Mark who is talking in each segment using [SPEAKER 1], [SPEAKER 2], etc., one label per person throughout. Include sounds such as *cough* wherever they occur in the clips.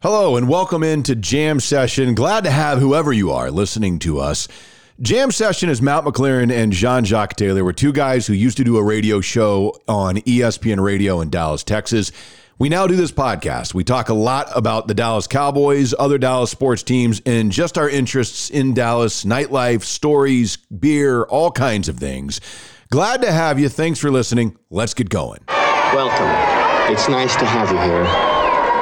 [SPEAKER 1] Hello and welcome into Jam Session. Glad to have whoever you are listening to us. Jam Session is Matt McLaren and Jean Jacques Taylor. We're two guys who used to do a radio show on ESPN Radio in Dallas, Texas. We now do this podcast. We talk a lot about the Dallas Cowboys, other Dallas sports teams, and just our interests in Dallas, nightlife, stories, beer, all kinds of things. Glad to have you. Thanks for listening. Let's get going.
[SPEAKER 2] Welcome. It's nice to have you here.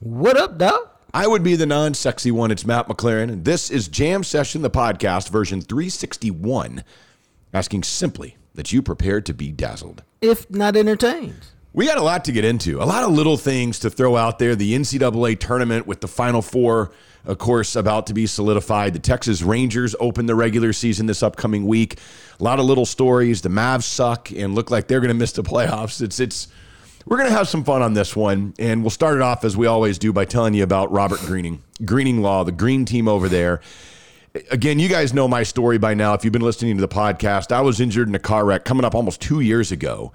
[SPEAKER 3] What up, dog?
[SPEAKER 1] I would be the non sexy one. It's Matt McLaren. And this is Jam Session, the podcast, version 361, asking simply that you prepare to be dazzled.
[SPEAKER 3] If not entertained.
[SPEAKER 1] We got a lot to get into, a lot of little things to throw out there. The NCAA tournament with the Final Four, of course, about to be solidified. The Texas Rangers open the regular season this upcoming week. A lot of little stories. The Mavs suck and look like they're going to miss the playoffs. It's it's we're going to have some fun on this one, and we'll start it off as we always do by telling you about Robert Greening, Greening Law, the green team over there. Again, you guys know my story by now. If you've been listening to the podcast, I was injured in a car wreck coming up almost two years ago.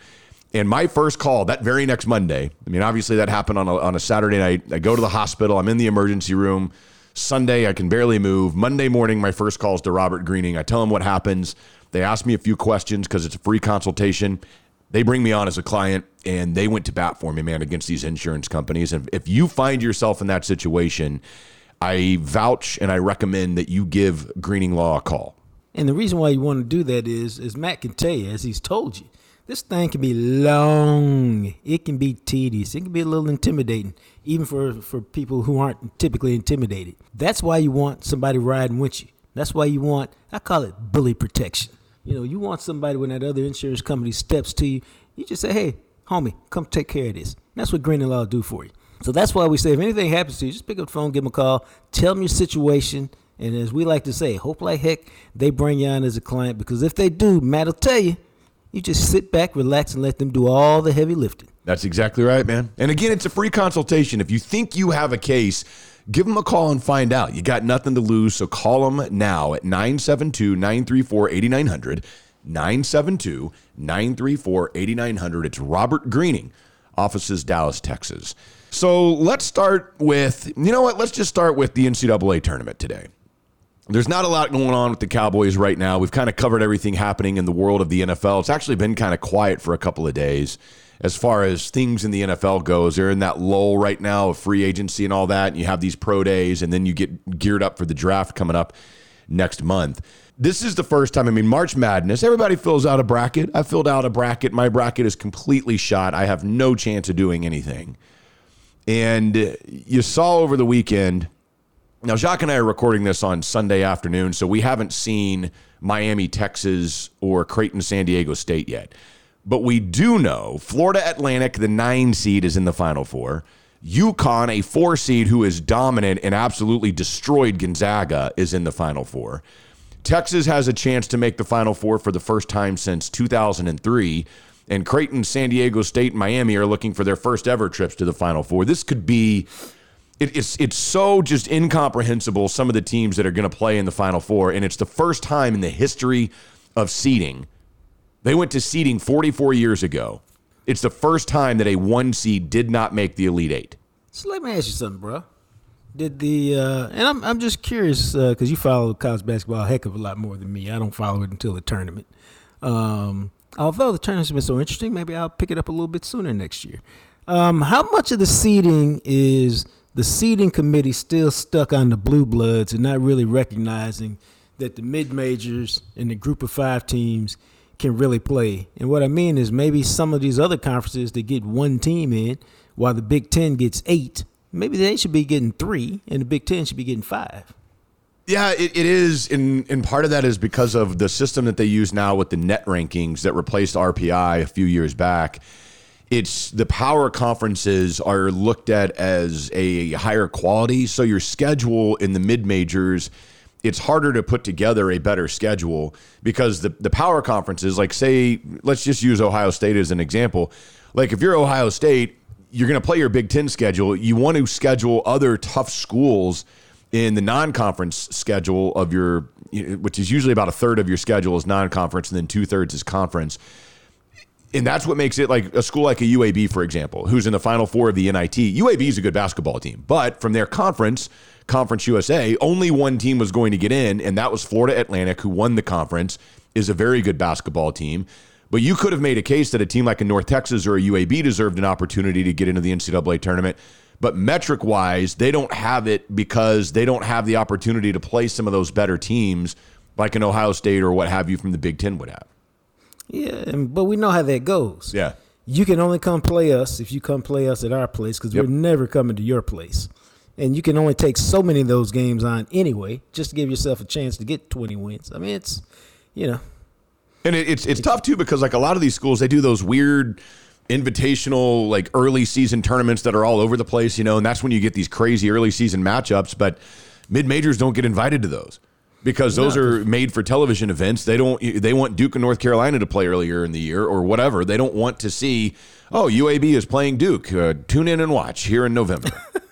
[SPEAKER 1] And my first call that very next Monday, I mean, obviously that happened on a, on a Saturday night. I go to the hospital, I'm in the emergency room. Sunday, I can barely move. Monday morning, my first call is to Robert Greening. I tell him what happens. They ask me a few questions because it's a free consultation they bring me on as a client and they went to bat for me, man, against these insurance companies. And if you find yourself in that situation, I vouch and I recommend that you give Greening Law a call.
[SPEAKER 3] And the reason why you want to do that is, as Matt can tell you, as he's told you, this thing can be long. It can be tedious. It can be a little intimidating, even for, for people who aren't typically intimidated. That's why you want somebody riding with you. That's why you want, I call it bully protection. You know, you want somebody when that other insurance company steps to you, you just say, hey, homie, come take care of this. that's what Greening Law do for you. So that's why we say if anything happens to you, just pick up the phone, give them a call, tell them your situation. And as we like to say, hope like heck they bring you on as a client because if they do, Matt will tell you, you just sit back, relax, and let them do all the heavy lifting.
[SPEAKER 1] That's exactly right, man. And again, it's a free consultation. If you think you have a case, give them a call and find out. You got nothing to lose, so call them now at 972 934 8900. 972 934 8900. It's Robert Greening, offices Dallas, Texas. So let's start with, you know what? Let's just start with the NCAA tournament today. There's not a lot going on with the Cowboys right now. We've kind of covered everything happening in the world of the NFL. It's actually been kind of quiet for a couple of days as far as things in the NFL goes. They're in that lull right now of free agency and all that. And you have these pro days, and then you get geared up for the draft coming up next month. This is the first time. I mean, March Madness, everybody fills out a bracket. I filled out a bracket. My bracket is completely shot. I have no chance of doing anything. And you saw over the weekend. Now, Jacques and I are recording this on Sunday afternoon, so we haven't seen Miami, Texas, or Creighton, San Diego State yet. But we do know Florida Atlantic, the nine seed, is in the Final Four. UConn, a four seed who is dominant and absolutely destroyed Gonzaga, is in the Final Four. Texas has a chance to make the Final Four for the first time since 2003. And Creighton, San Diego State, and Miami are looking for their first ever trips to the Final Four. This could be. it's it's so just incomprehensible. Some of the teams that are going to play in the Final Four, and it's the first time in the history of seeding they went to seeding 44 years ago. It's the first time that a one seed did not make the Elite Eight.
[SPEAKER 3] So let me ask you something, bro. Did the uh, and I'm I'm just curious because uh, you follow college basketball a heck of a lot more than me. I don't follow it until the tournament. Um, although the tournament's been so interesting, maybe I'll pick it up a little bit sooner next year. Um, how much of the seeding is the seeding committee still stuck on the blue bloods and not really recognizing that the mid majors and the group of five teams can really play. And what I mean is maybe some of these other conferences that get one team in, while the Big Ten gets eight, maybe they should be getting three, and the Big Ten should be getting five.
[SPEAKER 1] Yeah, it, it is, and and part of that is because of the system that they use now with the net rankings that replaced RPI a few years back. It's the power conferences are looked at as a higher quality, so your schedule in the mid majors, it's harder to put together a better schedule because the the power conferences, like say, let's just use Ohio State as an example. Like if you're Ohio State, you're going to play your Big Ten schedule. You want to schedule other tough schools in the non-conference schedule of your, which is usually about a third of your schedule is non-conference, and then two thirds is conference. And that's what makes it like a school like a UAB, for example, who's in the final four of the NIT. UAB is a good basketball team, but from their conference, Conference USA, only one team was going to get in, and that was Florida Atlantic, who won the conference, is a very good basketball team. But you could have made a case that a team like a North Texas or a UAB deserved an opportunity to get into the NCAA tournament. But metric wise, they don't have it because they don't have the opportunity to play some of those better teams like an Ohio State or what have you from the Big Ten would have.
[SPEAKER 3] Yeah, but we know how that goes.
[SPEAKER 1] Yeah.
[SPEAKER 3] You can only come play us if you come play us at our place because yep. we're never coming to your place. And you can only take so many of those games on anyway, just to give yourself a chance to get 20 wins. I mean, it's, you know.
[SPEAKER 1] And it, it's, it's tough too because, like, a lot of these schools, they do those weird invitational like early season tournaments that are all over the place, you know, and that's when you get these crazy early season matchups. But mid majors don't get invited to those because those no. are made for television events. They don't. They want Duke and North Carolina to play earlier in the year or whatever. They don't want to see. Oh, UAB is playing Duke. Uh, tune in and watch here in November. *laughs*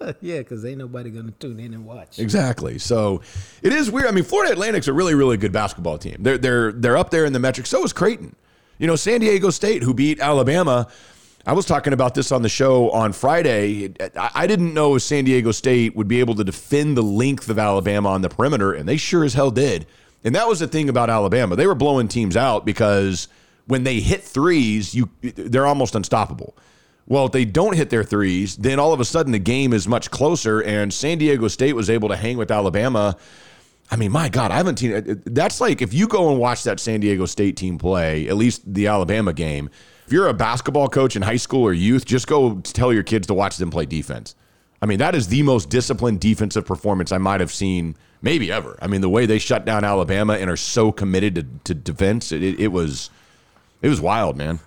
[SPEAKER 1] *laughs*
[SPEAKER 3] yeah, because ain't nobody to tune in and watch.
[SPEAKER 1] Exactly. So it is weird. I mean, Florida Atlantic's a really, really good basketball team. They're they're they're up there in the metrics. So is Creighton. You know, San Diego State, who beat Alabama. I was talking about this on the show on Friday. I didn't know if San Diego State would be able to defend the length of Alabama on the perimeter, and they sure as hell did. And that was the thing about Alabama. They were blowing teams out because when they hit threes, you they're almost unstoppable. Well, if they don't hit their threes, then all of a sudden the game is much closer, and San Diego State was able to hang with Alabama I mean, my God, I haven't seen that's like if you go and watch that San Diego State team play, at least the Alabama game. If you're a basketball coach in high school or youth, just go tell your kids to watch them play defense. I mean, that is the most disciplined defensive performance I might have seen maybe ever. I mean, the way they shut down Alabama and are so committed to, to defense, it, it was it was wild, man.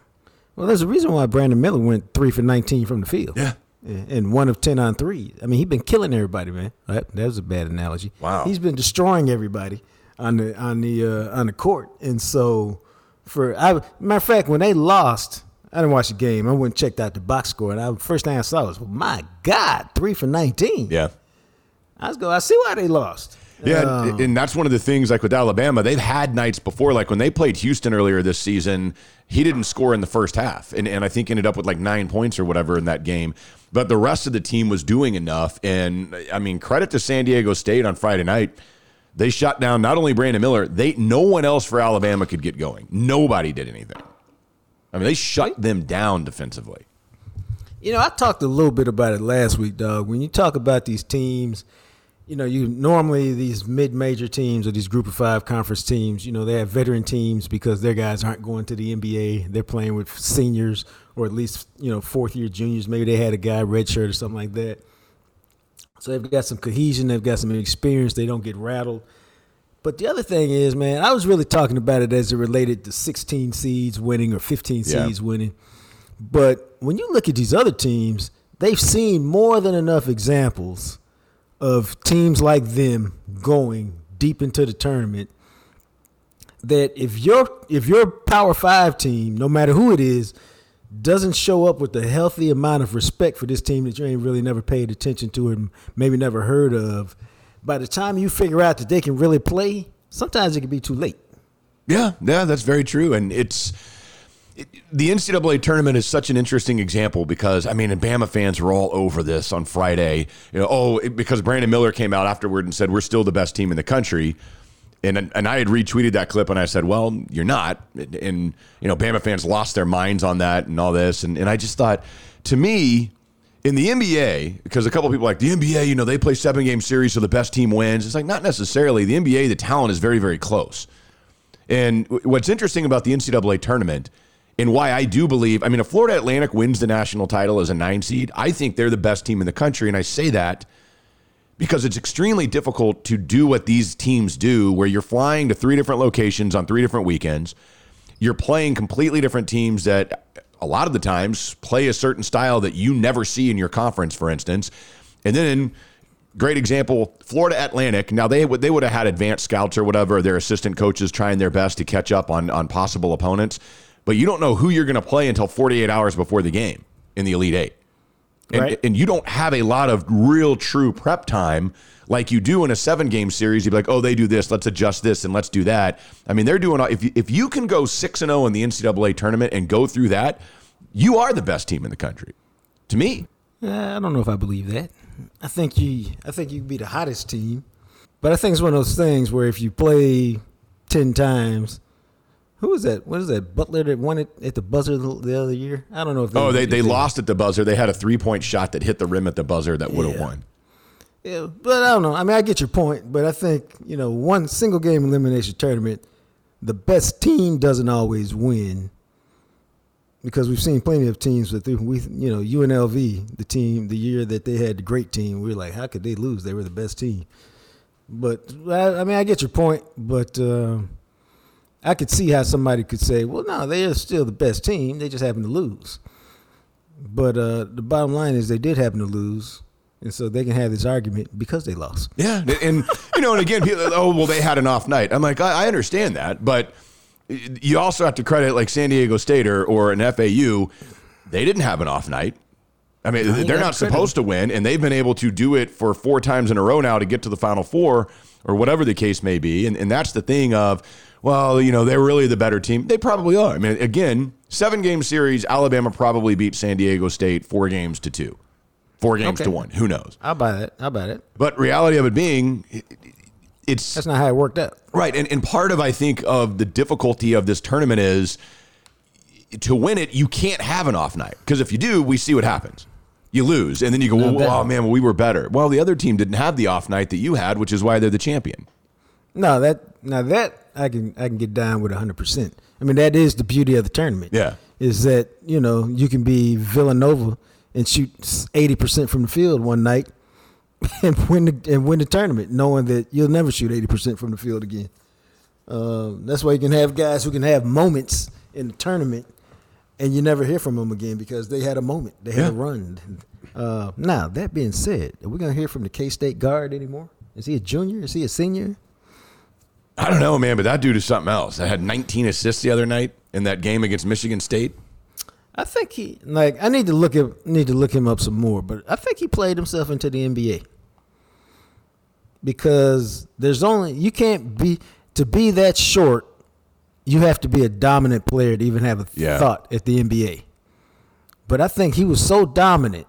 [SPEAKER 3] Well, there's a reason why Brandon Miller went three for 19 from the field.
[SPEAKER 1] Yeah
[SPEAKER 3] and one of 10 on three. I mean, he's been killing everybody, man. That, that was a bad analogy.
[SPEAKER 1] Wow.
[SPEAKER 3] He's been destroying everybody on the on the uh, on the court. And so for I matter of fact, when they lost, I didn't watch the game. I went and checked out the box score, and I, first thing I saw was, well, my God, three for 19.
[SPEAKER 1] Yeah.
[SPEAKER 3] I was going, I see why they lost.
[SPEAKER 1] Yeah, um, and that's one of the things like with Alabama, they've had nights before, like when they played Houston earlier this season, he didn't score in the first half, and, and I think ended up with like nine points or whatever in that game. But the rest of the team was doing enough. And I mean, credit to San Diego State on Friday night. They shut down not only Brandon Miller, they no one else for Alabama could get going. Nobody did anything. I mean, they shut them down defensively.
[SPEAKER 3] You know, I talked a little bit about it last week, dog. When you talk about these teams – you know, you normally these mid-major teams or these group of five conference teams, you know, they have veteran teams because their guys aren't going to the NBA. They're playing with seniors or at least, you know, fourth year juniors. Maybe they had a guy redshirt or something like that. So they've got some cohesion, they've got some experience, they don't get rattled. But the other thing is, man, I was really talking about it as it related to 16 seeds winning or 15 yeah. seeds winning. But when you look at these other teams, they've seen more than enough examples of teams like them going deep into the tournament that if your if your power five team, no matter who it is, doesn't show up with a healthy amount of respect for this team that you ain't really never paid attention to and maybe never heard of, by the time you figure out that they can really play, sometimes it can be too late.
[SPEAKER 1] Yeah, yeah, that's very true. And it's the NCAA tournament is such an interesting example because I mean, and Bama fans were all over this on Friday. You know, oh, because Brandon Miller came out afterward and said we're still the best team in the country, and and I had retweeted that clip and I said, well, you're not, and you know, Bama fans lost their minds on that and all this, and and I just thought, to me, In the NBA, because a couple people like the NBA, you know, they play seven game series, so the best team wins. It's like not necessarily. The NBA, the talent is very, very close. And what's interesting about the NCAA tournament and why I do believe, I mean, if Florida Atlantic wins the national title as a nine seed, I think they're the best team in the country. And I say that because it's extremely difficult to do what these teams do, where you're flying to three different locations on three different weekends. You're playing completely different teams that a lot of the times play a certain style that you never see in your conference, for instance. And then, great example, Florida Atlantic. Now they would they would have had advanced scouts or whatever, their assistant coaches trying their best to catch up on on possible opponents, but you don't know who you're going to play until 48 hours before the game in the Elite Eight. And,
[SPEAKER 3] Right.
[SPEAKER 1] and you don't have a lot of real true prep time like you do in a seven game series. You'd be like, oh, they do this, let's adjust this, and let's do that. I mean, they're doing if you, if you can go six and zero in the NCAA tournament and go through that, you are the best team in the country. To me,
[SPEAKER 3] Uh, I don't know if I believe that. I think you I think you can be the hottest team. But I think it's one of those things where if you play ten times, who was that? What is that? Butler that won it at the buzzer the, the other year? I don't know if
[SPEAKER 1] oh, they they lost at the buzzer. They had a three point shot that hit the rim at the buzzer that would have
[SPEAKER 3] Yeah.
[SPEAKER 1] won.
[SPEAKER 3] Yeah, but I don't know. I mean, I get your point, but I think you know, one single game elimination tournament, the best team doesn't always win. Because we've seen plenty of teams they- we, you know, UNLV, the team, the year that they had the great team, we were like, how could they lose? They were the best team. But I, I mean, I get your point, but uh, I could see how somebody could say, well, no, they are still the best team. They just happen to lose. But uh, the bottom line is they did happen to lose, and so they can have this argument because they lost.
[SPEAKER 1] Yeah, and, you know, and again, people, oh well, they had an off night. I'm like, I, I understand that, but you also have to credit like San Diego State or, or an FAU. They didn't have an off night. I mean,
[SPEAKER 3] you
[SPEAKER 1] they're not supposed to win, and they've been able to do it for four times in a row now to get to the Final Four or whatever the case may be. And, and that's the thing of, well, you know, they're really the better team. They probably are. I mean, again, seven game series, Alabama probably beat San Diego State four games to two, four games
[SPEAKER 3] Okay.
[SPEAKER 1] to one. Who knows?
[SPEAKER 3] I'll buy that. I'll buy it.
[SPEAKER 1] But reality of it being, it's
[SPEAKER 3] That's not how it worked out.
[SPEAKER 1] right. And, and part of, I think, of the difficulty of this tournament is to win it, you can't have an off night. Because if you do, we see what happens. You lose. And then you go, well, oh, man, well, we were better. Well, the other team didn't have the off night that you had, which is why they're the champion.
[SPEAKER 3] No, that now that I can I can get down with hundred percent. I mean, that is the beauty of the tournament.
[SPEAKER 1] Yeah.
[SPEAKER 3] is that you know you can be Villanova and shoot eighty percent from the field one night *laughs* and win the, and win the tournament, knowing that you'll never shoot eighty percent from the field again. Um, that's why you can have guys who can have moments in the tournament, and you never hear from them again because they had a moment, they had
[SPEAKER 1] Yeah.
[SPEAKER 3] a run. Uh, now that being said, are we gonna hear from the K State guard anymore? Is he a junior? Is he a senior?
[SPEAKER 1] I don't know, man, but that dude is something else. I had 19 assists the other night in that game against Michigan State.
[SPEAKER 3] I think he like I need to look at need to look him up some more, but I think he played himself into the NBA. Because there's only you can't be to be that short, you have to be a dominant player to even have a
[SPEAKER 1] Yeah.
[SPEAKER 3] thought at the NBA. But I think he was so dominant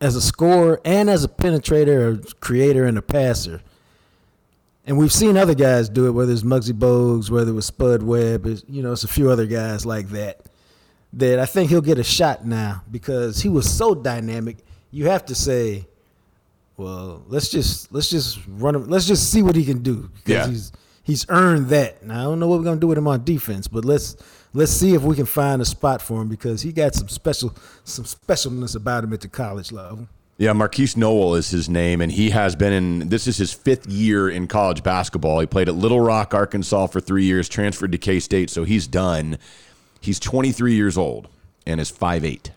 [SPEAKER 3] as a scorer and as a penetrator, a creator, and a passer. And we've seen other guys do it, whether it's Muggsy Bogues, whether it was Spud Webb, it's, you know, it's a few other guys like that. That I think he'll get a shot now because he was so dynamic. You have to say, well, let's just let's just run him. Let's just see what he can do because
[SPEAKER 1] Yeah.
[SPEAKER 3] he's he's earned that. Now I don't know what we're gonna do with him on defense, but let's let's see if we can find a spot for him because he got some special some specialness about him at the college level.
[SPEAKER 1] Yeah, Markquis Nowell is his name, and he has been in. This is his fifth year in college basketball. He played at Little Rock, Arkansas for three years, transferred to K State, so he's done. He's 23 years old and is 5'8.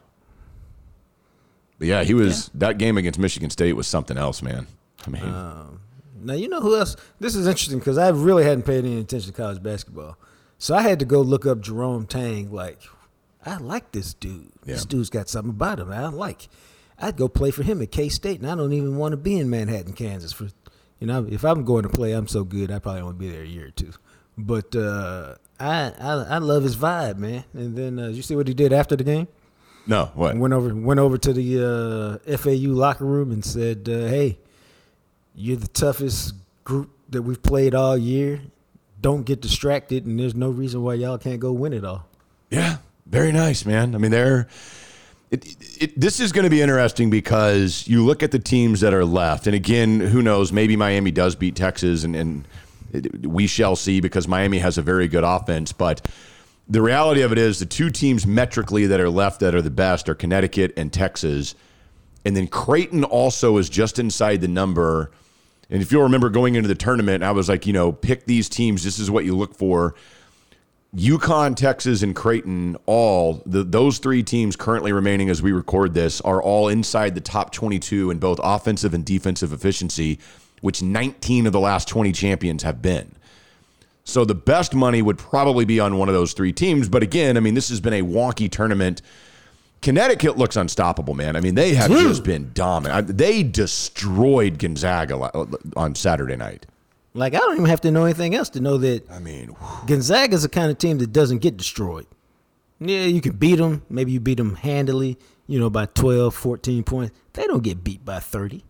[SPEAKER 1] But yeah, he was that game against Michigan State was something else, man. I mean, um,
[SPEAKER 3] Now you know who else? This is interesting because I really hadn't paid any attention to college basketball, so I had to go look up Jerome Tang. Like, I like this dude. This dude's got something about him I like. I'd go play for him at K State, and I don't even want to be in Manhattan, Kansas. For you know, if I'm going to play, I'm so good. I probably only be there a year or two. But uh, I, I I love his vibe, man. And then uh, you see what he did after the game?
[SPEAKER 1] no, what?
[SPEAKER 3] went over went over to the uh, FAU locker room and said, uh, "Hey, you're the toughest group that we've played all year. Don't get distracted, and there's no reason why y'all can't go win it all."
[SPEAKER 1] Yeah, very nice, man. I mean, they're It, it, this is going to be interesting because you look at the teams that are left, and again, who knows? Maybe Miami does beat Texas, and, and it, we shall see because Miami has a very good offense. But the reality of it is, the two teams metrically that are left that are the best are Connecticut and Texas, and then Creighton also is just inside the number. And if you'll remember going into the tournament, I was like, you know, pick these teams. This is what you look for. UConn, Texas, and Creighton, all the, those three teams currently remaining as we record this are all inside the top 22 in both offensive and defensive efficiency, which 19 of the last 20 champions have been. So the best money would probably be on one of those three teams. But again, I mean, this has been a wonky tournament. Connecticut looks unstoppable, man. I mean, they have
[SPEAKER 3] Dude.
[SPEAKER 1] just been dominant. They destroyed Gonzaga on Saturday night.
[SPEAKER 3] Like I don't even have to know anything else to know that
[SPEAKER 1] I mean,
[SPEAKER 3] Gonzaga's the kind of team that doesn't get destroyed. Yeah, you can beat them. Maybe you beat them handily, you know, by 12, 14 points. They don't get beat by 30.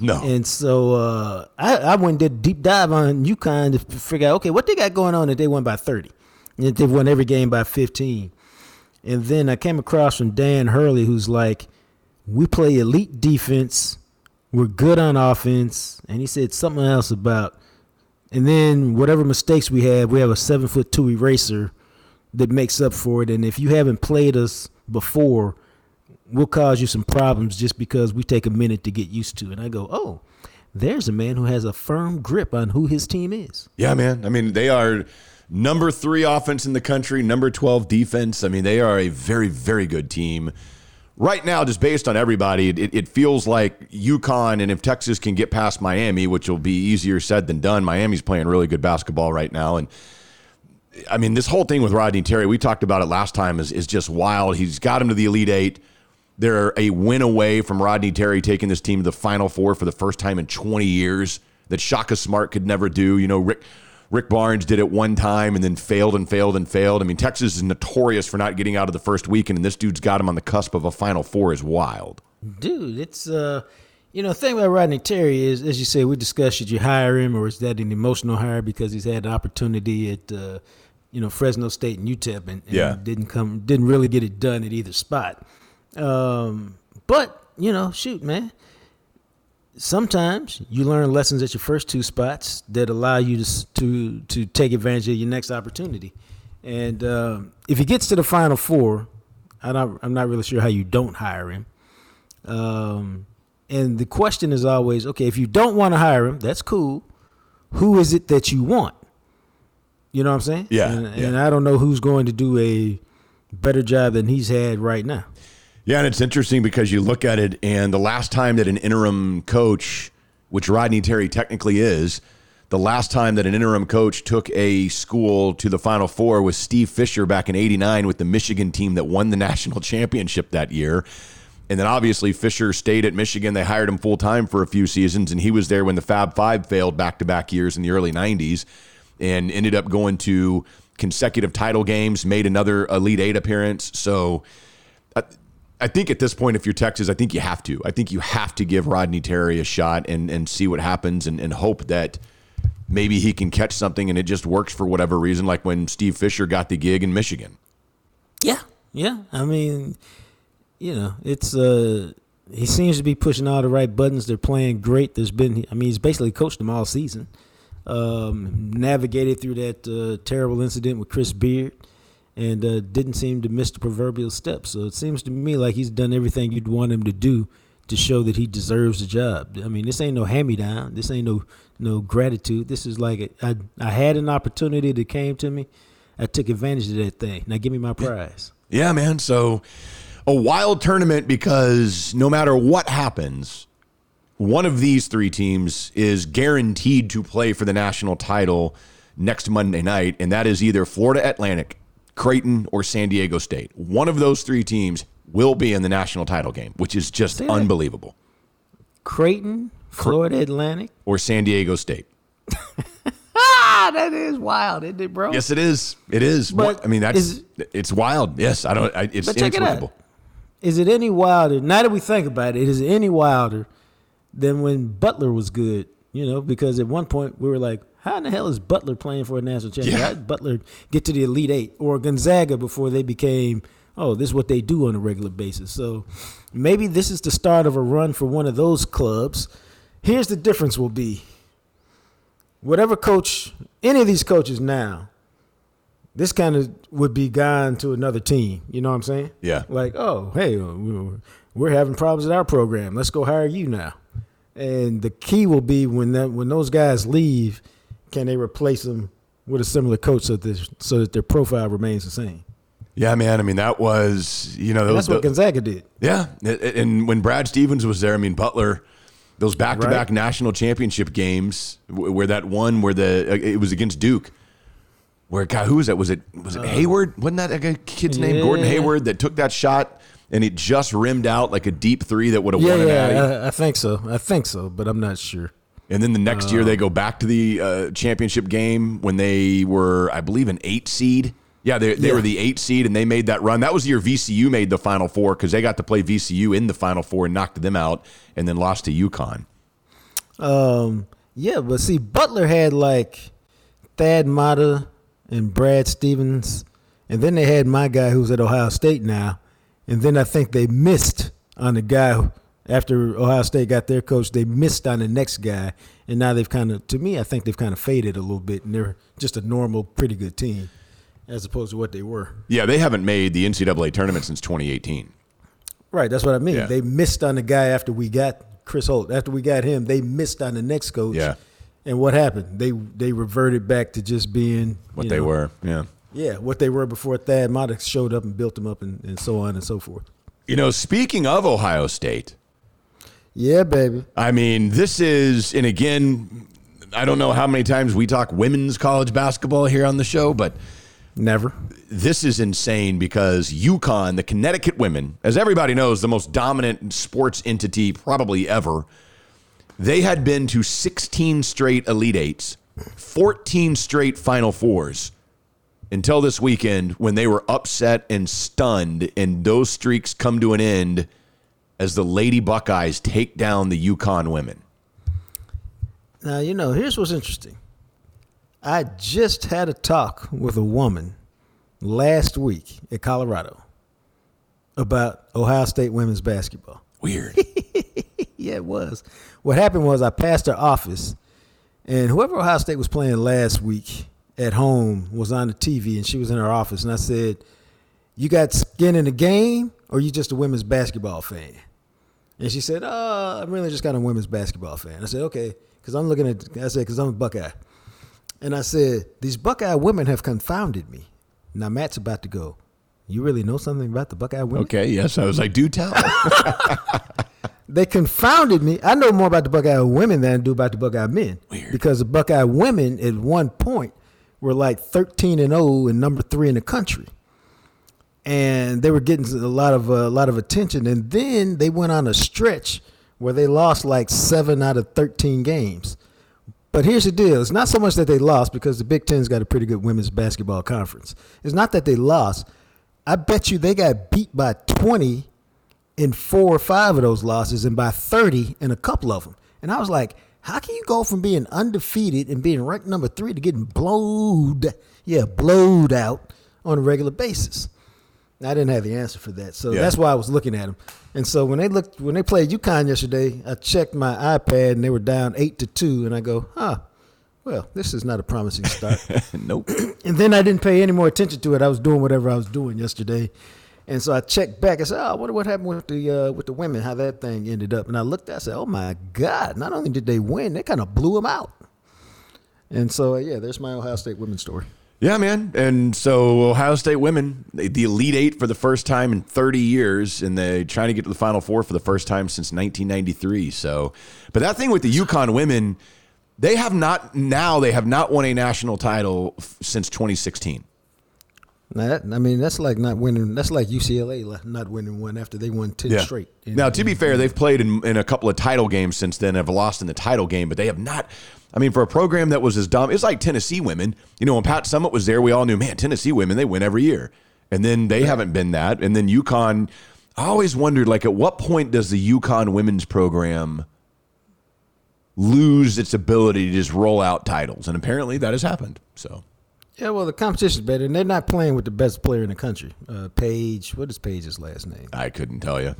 [SPEAKER 1] no.
[SPEAKER 3] And so uh, I, I went and did a deep dive on UConn to figure out, okay, what they got going on that they won by 30. And they've won every game by 15. And then I came across from Dan Hurley, who's like, we play elite defense. We're good on offense. And he said something else about, and then whatever mistakes we have, we have a seven foot two eraser that makes up for it. And if you haven't played us before, we'll cause you some problems just because we take a minute to get used to. It. And I go, oh, there's a man who has a firm grip on who his team is.
[SPEAKER 1] Yeah, man. I mean, they are number three offense in the country, number 12 defense. I mean, they are a very, very good team. Right now, just based on everybody, it, it feels like UConn, and if Texas can get past Miami, which will be easier said than done, Miami's playing really good basketball right now. And I mean, this whole thing with Rodney Terry, we talked about it last time, is, is just wild. He's got him to the Elite Eight. They're a win away from Rodney Terry taking this team to the Final Four for the first time in 20 years that Shaka Smart could never do. You know, Rick Rick Barnes did it one time and then failed and failed and failed. I mean, Texas is notorious for not getting out of the first weekend, and this dude's got him on the cusp of a Final Four is wild.
[SPEAKER 3] Dude, it's uh you know, the thing about Rodney Terry is, as you say, we discussed should you hire him or is that an emotional hire because he's had an opportunity at uh, you know, Fresno State and UTEP and, and
[SPEAKER 1] Yeah.
[SPEAKER 3] didn't come didn't really get it done at either spot. Um but, you know, shoot, man. Sometimes you learn lessons at your first two spots that allow you to to to take advantage of your next opportunity. And um, if he gets to the final four, I'm not, I'm not really sure how you don't hire him. Um, and the question is always, okay, if you don't want to hire him, that's cool. Who is it that you want? You know what I'm saying?
[SPEAKER 1] Yeah,
[SPEAKER 3] And,
[SPEAKER 1] yeah.
[SPEAKER 3] and I don't know who's going to do a better job than he's had right now.
[SPEAKER 1] Yeah, and it's interesting because you look at it, and the last time that an interim coach, which Rodney Terry technically is, the last time that an interim coach took a school to the Final Four was Steve Fisher back in '89 with the Michigan team that won the national *laughs* championship that year. And then obviously Fisher stayed at Michigan. They hired him full time for a few seasons, and he was there when the Fab Five failed back to back years in the early '90s, and ended up going to consecutive title games, made another Elite Eight appearance. So. I think at this point, if you're Texas, I think you have to. I think you have to give Rodney Terry a shot and, and see what happens and, and hope that maybe he can catch something and it just works for whatever reason, like when Steve Fisher got the gig in Michigan.
[SPEAKER 3] Yeah, yeah. I mean, you know, it's uh, he seems to be pushing all the right buttons. They're playing great. There's been, I mean, he's basically coached them all season. Um, navigated through that uh, terrible incident with Chris Beard, and uh, didn't seem to miss the proverbial step. So it seems to me like he's done everything you'd want him to do to show that he deserves the job. I mean, this ain't no hand me down. This ain't no no gratitude. This is like a, I I had an opportunity that came to me. I took advantage of that thing. Now give me my prize.
[SPEAKER 1] Yeah, man. So a wild tournament because no matter what happens, one of these three teams is guaranteed to play for the national title next Monday night, and that is either Florida Atlantic, Creighton, or San Diego State. One of those three teams will be in the national title game, which is just unbelievable.
[SPEAKER 3] Creighton, Florida Atlantic.
[SPEAKER 1] Or San Diego State.
[SPEAKER 3] Ah, that is wild, isn't it, bro?
[SPEAKER 1] Yes, it is. It is.
[SPEAKER 3] But
[SPEAKER 1] I mean, that's
[SPEAKER 3] is-
[SPEAKER 1] it's wild. Yes, I don't. I, it's
[SPEAKER 3] But check it
[SPEAKER 1] inexplicable.
[SPEAKER 3] Is it any wilder? Now that we think about it, is it any wilder than when Butler was good? You know, because at one point we were like, how in the hell is Butler playing for a national championship?
[SPEAKER 1] Yeah.
[SPEAKER 3] How did Butler get to the Elite Eight or Gonzaga before they became oh, this is what they do on a regular basis. So maybe this is the start of a run for one of those clubs. Here's the difference will be whatever coach, any of these coaches now, this kind of would be gone to another team. You know what I'm saying?
[SPEAKER 1] Yeah.
[SPEAKER 3] Like, oh, hey, uh, we're- we're having problems with our program. Let's go hire you now. And the key will be when that when those guys leave, can they replace them with a similar coach so that so that their profile remains the same?
[SPEAKER 1] Yeah, man. I mean, that was you know those.
[SPEAKER 3] that's what Gonzaga did.
[SPEAKER 1] yeah, and- when Brad Stevens was there, I mean Butler, those back-to-back
[SPEAKER 3] Right.
[SPEAKER 1] national championship games, where that one where the uh, it was against Duke. Where God, who was that? Was it was it Hayward? Wasn't that a kid's name? Gordon
[SPEAKER 3] Uh.
[SPEAKER 1] Hayward that took that shot and it just rimmed out like a deep three that would have
[SPEAKER 3] Yeah,
[SPEAKER 1] won Natty.
[SPEAKER 3] yeah, I, I think so. I think so, but I'm not sure.
[SPEAKER 1] And then the next year
[SPEAKER 3] Uh.
[SPEAKER 1] they go back to the uh, championship game when they were, I believe, an eight seed. Yeah, they, they
[SPEAKER 3] Yeah.
[SPEAKER 1] were the eight seed and they made that run. That was the year VCU made the Final Four because they got to play VCU in the Final Four and knocked them out and then lost to UConn.
[SPEAKER 3] Um, yeah, but see, Butler had like Thad Matta and Brad Stevens, and then they had my guy who's at Ohio State now, and then I think they missed on the guy who- after Ohio State got their coach. They missed on the next guy, and now they've kind of, to me, I think they've kind of faded a little bit, and they're just a normal, pretty good team as opposed to what they were.
[SPEAKER 1] Yeah, they haven't made the NCAA tournament since 2018.
[SPEAKER 3] Right, that's what I mean.
[SPEAKER 1] Yeah.
[SPEAKER 3] They missed on the guy after we got Chris Holt. After we got him, they missed on the next coach.
[SPEAKER 1] Yeah.
[SPEAKER 3] And what happened? They they reverted back to just being
[SPEAKER 1] What they
[SPEAKER 3] know,
[SPEAKER 1] were. Yeah.
[SPEAKER 3] Yeah, what they were before Thad Matta showed up and built them up and, and so on and so forth.
[SPEAKER 1] You know, speaking of Ohio State,
[SPEAKER 3] Yeah, baby.
[SPEAKER 1] I mean, this is, and again, I don't know how many times we talk women's college basketball here on the show, but
[SPEAKER 3] Never.
[SPEAKER 1] this is insane because UConn, the Connecticut women, as everybody knows, the most dominant sports entity probably ever, they had been to 16 straight Elite Eights, 14 straight Final Fours until this weekend when they were upset and stunned, and those streaks come to an end as the Lady Buckeyes take down the UConn women.
[SPEAKER 3] Now, you know, here's what's interesting. I just had a talk with a woman last week at Colorado about Ohio State women's basketball. *laughs*
[SPEAKER 1] Weird.
[SPEAKER 3] Yeah, it was. What happened was I passed her office, and whoever Ohio State was playing last week at home was on the TV, and she was in her office, and I said, "You got skin in the game, or you just a women's basketball fan?" And she said, "Uh, I'm really just kind of a women's basketball fan." I said, "Okay," because I'm looking at. I said, "Because I'm a Buckeye," and I said, "These Buckeye women have confounded me." Now Matt's about to go. You really know something about the Buckeye women?
[SPEAKER 1] Okay, yes. I was like, do tell. *laughs*
[SPEAKER 3] they confounded me. I know more about the Buckeye women than I do about the Buckeye men.
[SPEAKER 1] Weird.
[SPEAKER 3] Because the Buckeye women at one point were like 13 and 0 and number three in the country. And they were getting a lot of uh, a lot of attention. And then they went on a stretch where they lost like seven out of 13 games. But here's the deal: it's not so much that they lost because the Big Ten's got a pretty good women's basketball conference. It's not that they lost. I bet you they got beat by 20 in four or five of those losses and by 30 in a couple of them. And I was like, how can you go from being undefeated and being ranked number three to getting blowed, yeah, blowed out on a regular basis? I didn't have the answer for that. So
[SPEAKER 1] Yeah.
[SPEAKER 3] that's why I was looking at them. And so when they looked when they played UConn yesterday, I checked my iPad and they were down eight to two, and I go, huh, well, this is not a promising start. *laughs*
[SPEAKER 1] nope. *clears throat*
[SPEAKER 3] And then I didn't pay any more attention to it. I was doing whatever I was doing yesterday, and so I checked back. I said, "Oh, I wonder what happened with the uh, with the women, how that thing ended up." And I looked. I said, "Oh my God! Not only did they win, they kind of blew them out." And so, uh, yeah, there's my Ohio State women's story.
[SPEAKER 1] Yeah, man. And so Ohio State women, the Elite Eight for the first time in 30 years, and they trying to get to the Final Four for the first time since 1993. So, but that thing with the UConn women, they have not now they have not won a national title f- since 2016.
[SPEAKER 3] Now, that, I mean, that's like not winning. That's like UCLA not winning one after they won ten straight. And-
[SPEAKER 1] now, to be fair, they've played in, in a couple of title games since then. Have lost in the title game, but they have not. I mean, for a program that was as dumb, it's like Tennessee women. You know, when Pat Summitt was there, we all knew, man, Tennessee women they win every year, and then they haven't been that. And then UConn, I always wondered, like, at what point does the UConn women's program lose its ability to just roll out titles? And apparently, that has happened. So,
[SPEAKER 3] Yeah, well, the competition's better, and they're not playing with the best player in the country. Uh, Paige, what is Paige's last name?
[SPEAKER 1] I couldn't tell you.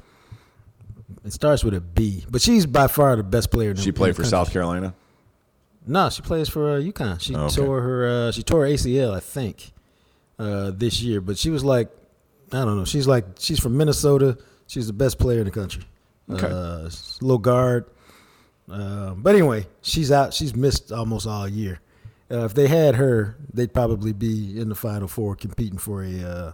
[SPEAKER 3] It starts with a B, but she's by far the best player. In the, country.
[SPEAKER 1] She
[SPEAKER 3] in
[SPEAKER 1] played
[SPEAKER 3] the
[SPEAKER 1] for
[SPEAKER 3] country.
[SPEAKER 1] South Carolina.
[SPEAKER 3] No, she plays for uh, UConn. She
[SPEAKER 1] Okay.
[SPEAKER 3] tore her. Uh, she tore her ACL, I think, uh, this year. But she was like, I don't know. She's like, she's from Minnesota. She's the best player in the country.
[SPEAKER 1] Okay.
[SPEAKER 3] Uh, low guard. Uh, but anyway, she's out. She's missed almost all year. Uh, if they had her, they'd probably be in the Final Four competing for a uh,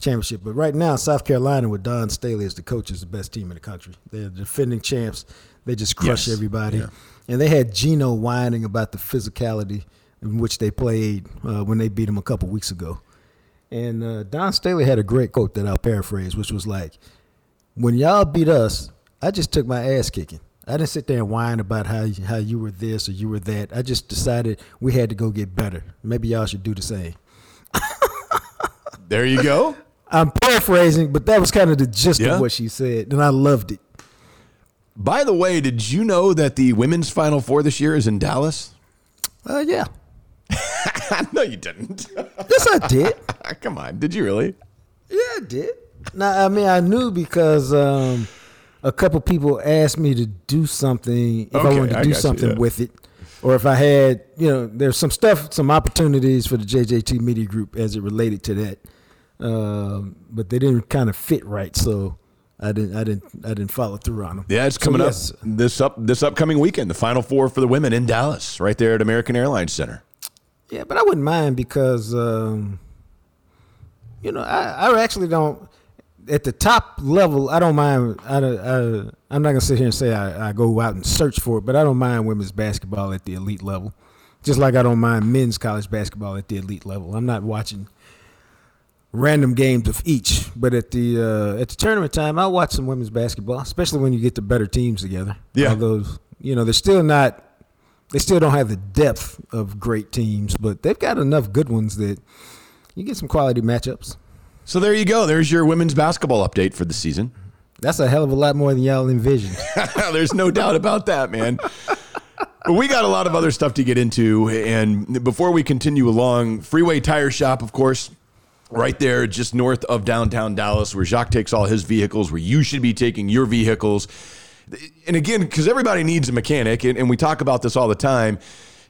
[SPEAKER 3] championship. But right now, South Carolina with Dawn Staley as the coach is the best team in the country. They're defending champs. They just crush
[SPEAKER 1] Yes.
[SPEAKER 3] everybody.
[SPEAKER 1] Yeah.
[SPEAKER 3] And they had Gino whining about the physicality in which they played uh, when they beat him a couple weeks ago. And uh, Dawn Staley had a great quote that I'll paraphrase, which was like, "When y'all beat us, I just took my ass kicking. I didn't sit there and whine about how you, how you were this or you were that. I just decided we had to go get better. Maybe y'all should do the same." *laughs*
[SPEAKER 1] There you go.
[SPEAKER 3] I'm paraphrasing, but that was kind of the gist
[SPEAKER 1] Yeah.
[SPEAKER 3] of what she said, and I loved it.
[SPEAKER 1] By the way, did you know that the women's Final Four this year is in Dallas?
[SPEAKER 3] Uh, yeah, *laughs*
[SPEAKER 1] no, you didn't.
[SPEAKER 3] yes, I did. *laughs*
[SPEAKER 1] Come on, did you really?
[SPEAKER 3] Yeah, I did. Now, I mean, I knew because um, a couple people asked me to do something if I wanted to
[SPEAKER 1] I
[SPEAKER 3] do
[SPEAKER 1] got you,
[SPEAKER 3] something
[SPEAKER 1] yeah.
[SPEAKER 3] with it, or if I had, you know, there's some stuff, some opportunities for the JJT Media Group as it related to that, um, but they didn't kind of fit right, so I didn't, I didn't, I didn't follow through on them.
[SPEAKER 1] Yeah, it's
[SPEAKER 3] So,
[SPEAKER 1] coming
[SPEAKER 3] yes,
[SPEAKER 1] up this up this upcoming weekend. The Final Four for the women in Dallas, right there at American Airlines Center.
[SPEAKER 3] Yeah, but I wouldn't mind because, um, you know, I, I actually don't. At the top level, I don't mind. I, I, I'm not gonna sit here and say I, I go out and search for it, but I don't mind women's basketball at the elite level. Just like I don't mind men's college basketball at the elite level. I'm not watching random games of each, but at the uh, at the tournament time, I'll watch some women's basketball, especially when you get the better teams together.
[SPEAKER 1] Yeah.
[SPEAKER 3] Although you know they're still not they still don't have the depth of great teams, but they've got enough good ones that you get some quality matchups.
[SPEAKER 1] So there you go. There's your women's basketball update for the season.
[SPEAKER 3] That's a hell of a lot more than y'all envisioned. *laughs*
[SPEAKER 1] There's no doubt about that, man. But we got a lot of other stuff to get into. And before we continue along, Freeway Tire Shop, of course, right there just north of downtown Dallas, where Jacques takes all his vehicles, where you should be taking your vehicles. And again, because everybody needs a mechanic, and, and we talk about this all the time.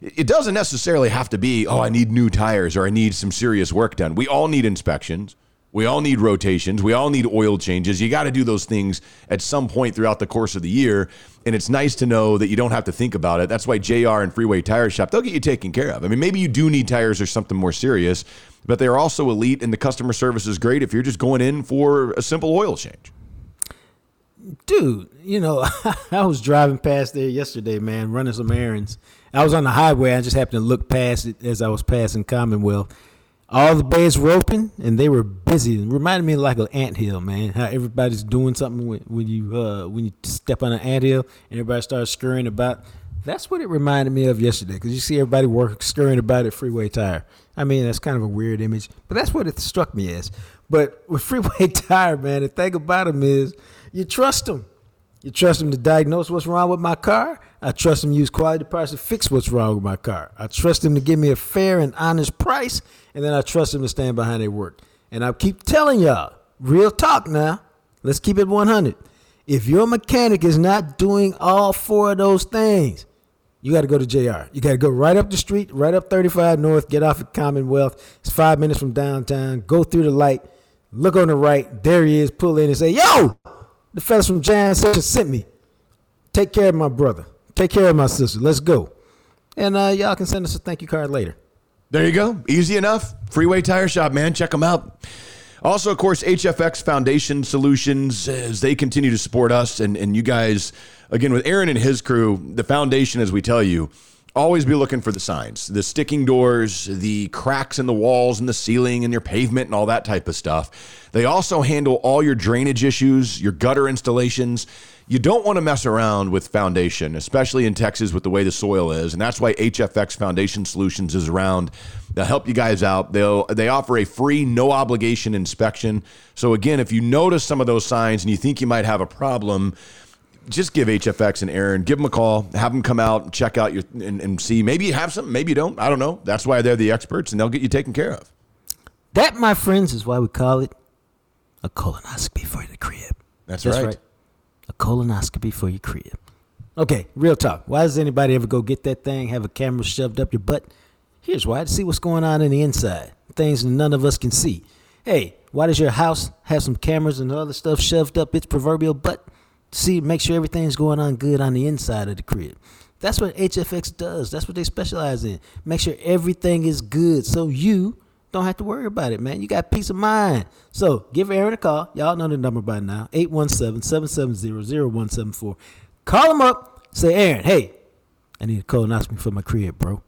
[SPEAKER 1] It doesn't necessarily have to be, oh, I need new tires or I need some serious work done. We all need inspections. We all need rotations. We all need oil changes. You got to do those things at some point throughout the course of the year. And it's nice to know that you don't have to think about it. That's why JR and Freeway Tire Shop, they'll get you taken care of. I mean, maybe you do need tires or something more serious, but they're also elite and the customer service is great if you're just going in for a simple oil change.
[SPEAKER 3] Dude, you know, *laughs* I was driving past there yesterday, man, running some errands. I was on the highway. I just happened to look past it as I was passing Commonwealth. All the beds were open and they were busy. It reminded me like an anthill, man. How everybody's doing something when, when you uh, when you step on an anthill and everybody starts scurrying about. That's what it reminded me of yesterday because you see everybody work scurrying about at Freeway Tire. I mean, that's kind of a weird image, but that's what it struck me as. But with *laughs* Freeway Tire, man, the thing about them is you trust them. You trust them to diagnose what's wrong with my car. I trust them to use quality parts to fix what's wrong with my car. I trust them to give me a fair and honest price, and then I trust them to stand behind their work. And I keep telling y'all, real talk now. Let's keep it 100. If your mechanic is not doing all four of those things, you got to go to JR. You got to go right up the street, right up 35 North, get off at Commonwealth. It's five minutes from downtown. Go through the light, look on the right. There he is. Pull in and say, Yo, the fellas from Jam Sessions sent me. Take care of my brother. Take care of my sister. Let's go. And uh, y'all can send us a thank you card later.
[SPEAKER 1] There you go. Easy enough. Freeway Tire Shop, man. Check them out. Also, of course, HFX Foundation Solutions, as they continue to support us and, and you guys, again, with Aaron and his crew, the foundation, as we tell you, always be looking for the signs the sticking doors, the cracks in the walls and the ceiling and your pavement and all that type of stuff. They also handle all your drainage issues, your gutter installations. You don't want to mess around with foundation, especially in Texas with the way the soil is, and that's why HFX Foundation Solutions is around. They'll help you guys out. They'll they offer a free, no obligation inspection. So again, if you notice some of those signs and you think you might have a problem, just give HFX and Aaron, give them a call, have them come out and check out your and, and see. Maybe you have something, maybe you don't. I don't know. That's why they're the experts, and they'll get you taken care of.
[SPEAKER 3] That, my friends, is why we call it a colonoscopy for the crib.
[SPEAKER 1] That's,
[SPEAKER 3] That's
[SPEAKER 1] right.
[SPEAKER 3] right. A colonoscopy for your crib. Okay, real talk. Why does anybody ever go get that thing, have a camera shoved up your butt? Here's why to see what's going on in the inside, things none of us can see. Hey, why does your house have some cameras and other stuff shoved up its proverbial butt? See, make sure everything's going on good on the inside of the crib. That's what HFX does. That's what they specialize in. Make sure everything is good so you don't have to worry about it, man. You got peace of mind. So give Aaron a call. Y'all know the number by now 817 770 0174. Call him up. Say, Aaron, hey, I need a colonoscopy for my crib, bro.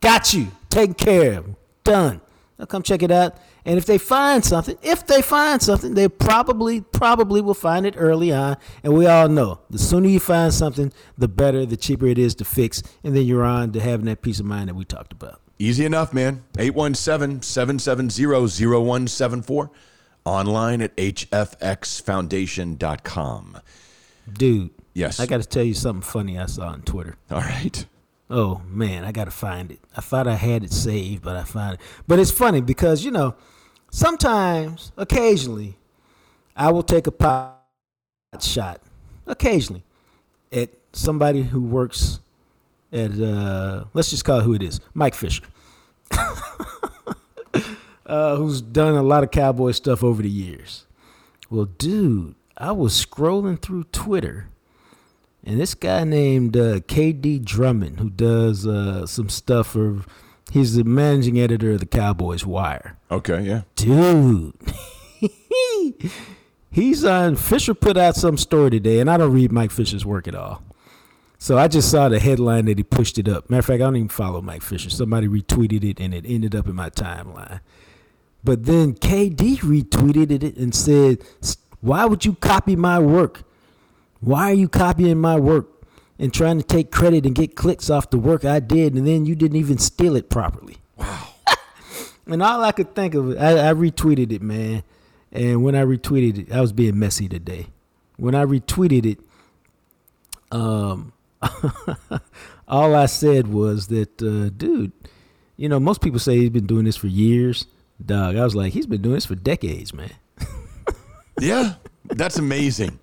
[SPEAKER 3] Got you. Taken care of. Done. They'll come check it out. And if they find something, if they find something, they probably, probably will find it early on. And we all know the sooner you find something, the better, the cheaper it is to fix. And then you're on to having that peace of mind that we talked about.
[SPEAKER 1] Easy enough, man. 817 770 0174. Online at hfxfoundation.com.
[SPEAKER 3] Dude.
[SPEAKER 1] Yes.
[SPEAKER 3] I got to tell you something funny I saw on Twitter.
[SPEAKER 1] All right.
[SPEAKER 3] Oh man, I gotta find it. I thought I had it saved, but I find it. But it's funny because you know, sometimes, occasionally, I will take a pot shot, occasionally, at somebody who works at uh, let's just call it who it is, Mike Fisher, *laughs* uh, who's done a lot of cowboy stuff over the years. Well, dude, I was scrolling through Twitter and this guy named uh, KD Drummond, who does uh, some stuff for, he's the managing editor of the Cowboys Wire.
[SPEAKER 1] Okay, yeah.
[SPEAKER 3] Dude, *laughs* he's on, Fisher put out some story today, and I don't read Mike Fisher's work at all. So I just saw the headline that he pushed it up. Matter of fact, I don't even follow Mike Fisher. Somebody retweeted it, and it ended up in my timeline. But then KD retweeted it and said, Why would you copy my work? Why are you copying my work and trying to take credit and get clicks off the work I did, and then you didn't even steal it properly? Wow. *laughs* and all I could think of, I, I retweeted it, man. And when I retweeted it, I was being messy today. When I retweeted it, um, *laughs* all I said was that, uh, dude, you know, most people say he's been doing this for years. Dog, I was like, he's been doing this for decades, man. *laughs*
[SPEAKER 1] yeah, that's amazing.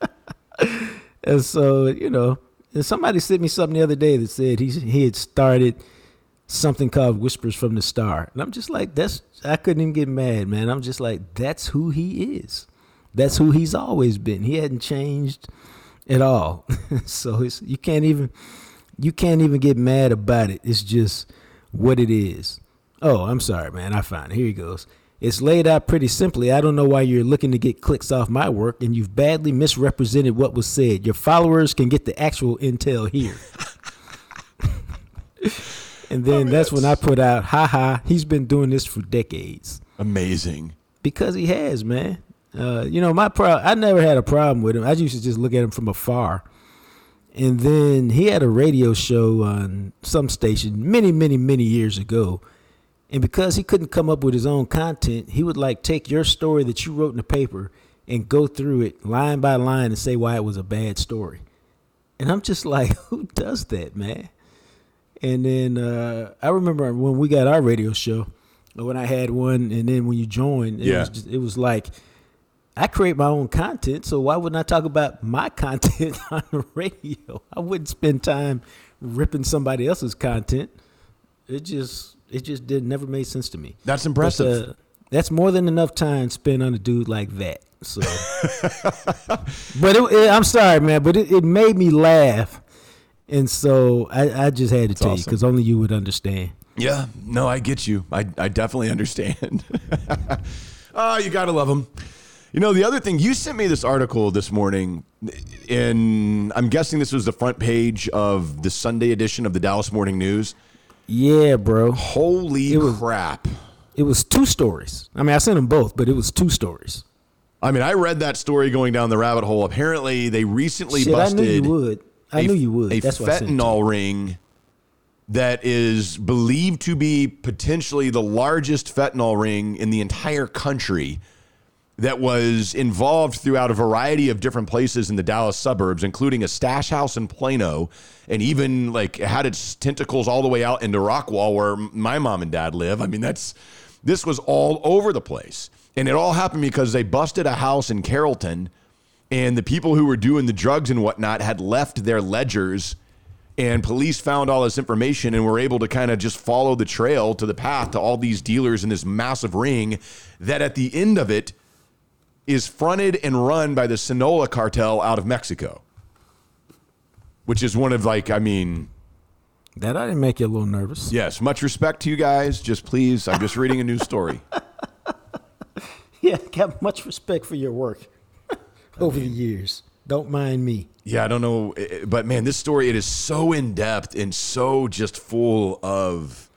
[SPEAKER 1] *laughs*
[SPEAKER 3] and so, you know, and somebody sent me something the other day that said he he had started something called Whispers from the Star. And I'm just like, that's I couldn't even get mad, man. I'm just like, that's who he is. That's who he's always been. He hadn't changed at all. *laughs* so it's you can't even you can't even get mad about it. It's just what it is. Oh, I'm sorry, man. I found it. Here he goes. It's laid out pretty simply. I don't know why you're looking to get clicks off my work and you've badly misrepresented what was said. Your followers can get the actual intel here. *laughs* and then that's when I put out, haha, he's been doing this for decades.
[SPEAKER 1] Amazing.
[SPEAKER 3] Because he has, man. Uh, you know, my pro I never had a problem with him. I used to just look at him from afar. And then he had a radio show on some station many, many, many years ago. And because he couldn't come up with his own content, he would like take your story that you wrote in the paper and go through it line by line and say why it was a bad story. And I'm just like, *laughs* who does that, man? And then uh, I remember when we got our radio show, when I had one, and then when you joined, it
[SPEAKER 1] Yeah.
[SPEAKER 3] was just, it was like I create my own content, so why wouldn't I talk about my *laughs* content on the radio? I wouldn't spend time ripping somebody else's content. It just it just did never made sense to me.
[SPEAKER 1] That's impressive.
[SPEAKER 3] But, uh, that's more than enough time spent on a dude like that. So, *laughs* but it, it- I'm sorry, man, but it, it made me laugh, and so I, I just had to tell you because only you would understand.
[SPEAKER 1] Yeah, no, I get you. I, I definitely *laughs* understand. oh, you got to love them. You know, the other thing, you sent me this article this morning, and I'm guessing this was the front page of the Sunday edition of the Dallas Morning News.
[SPEAKER 3] Yeah, bro.
[SPEAKER 1] Holy
[SPEAKER 3] was-
[SPEAKER 1] crap.
[SPEAKER 3] It was two stories. I mean, I sent them both, but it was two stories.
[SPEAKER 1] I mean, I read that story going down the rabbit hole. Apparently, they recently
[SPEAKER 3] Shit, I
[SPEAKER 1] busted
[SPEAKER 3] knew you would. I
[SPEAKER 1] a-
[SPEAKER 3] knew you would.
[SPEAKER 1] a
[SPEAKER 3] That's why I sent it to you.
[SPEAKER 1] fentanyl ring that is believed to be potentially the largest fentanyl ring in the entire country. That was involved throughout a variety of different places in the Dallas suburbs, including a stash house in Plano, and even like had its tentacles all the way out into Rockwall, where my mom and dad live. I mean, that's this was all over the place, and it all happened because they busted a house in Carrollton, and the people who were doing the drugs and whatnot had left their ledgers. And police found all this information and were able to kind of just follow the trail to the path to all these dealers in this massive ring that at the end of it is fronted and run by the Sinaloa cartel out of Mexico, which is one of like, I mean,
[SPEAKER 3] That I didn't make you a little nervous.
[SPEAKER 1] yes, much respect to you guys. Just please, I'm just reading a news story. *laughs*
[SPEAKER 3] Yeah, got much respect for your work *laughs* over the years. Don't mind me.
[SPEAKER 1] Yeah, I don't know, eh, but man, this story it is so in depth and so just full of.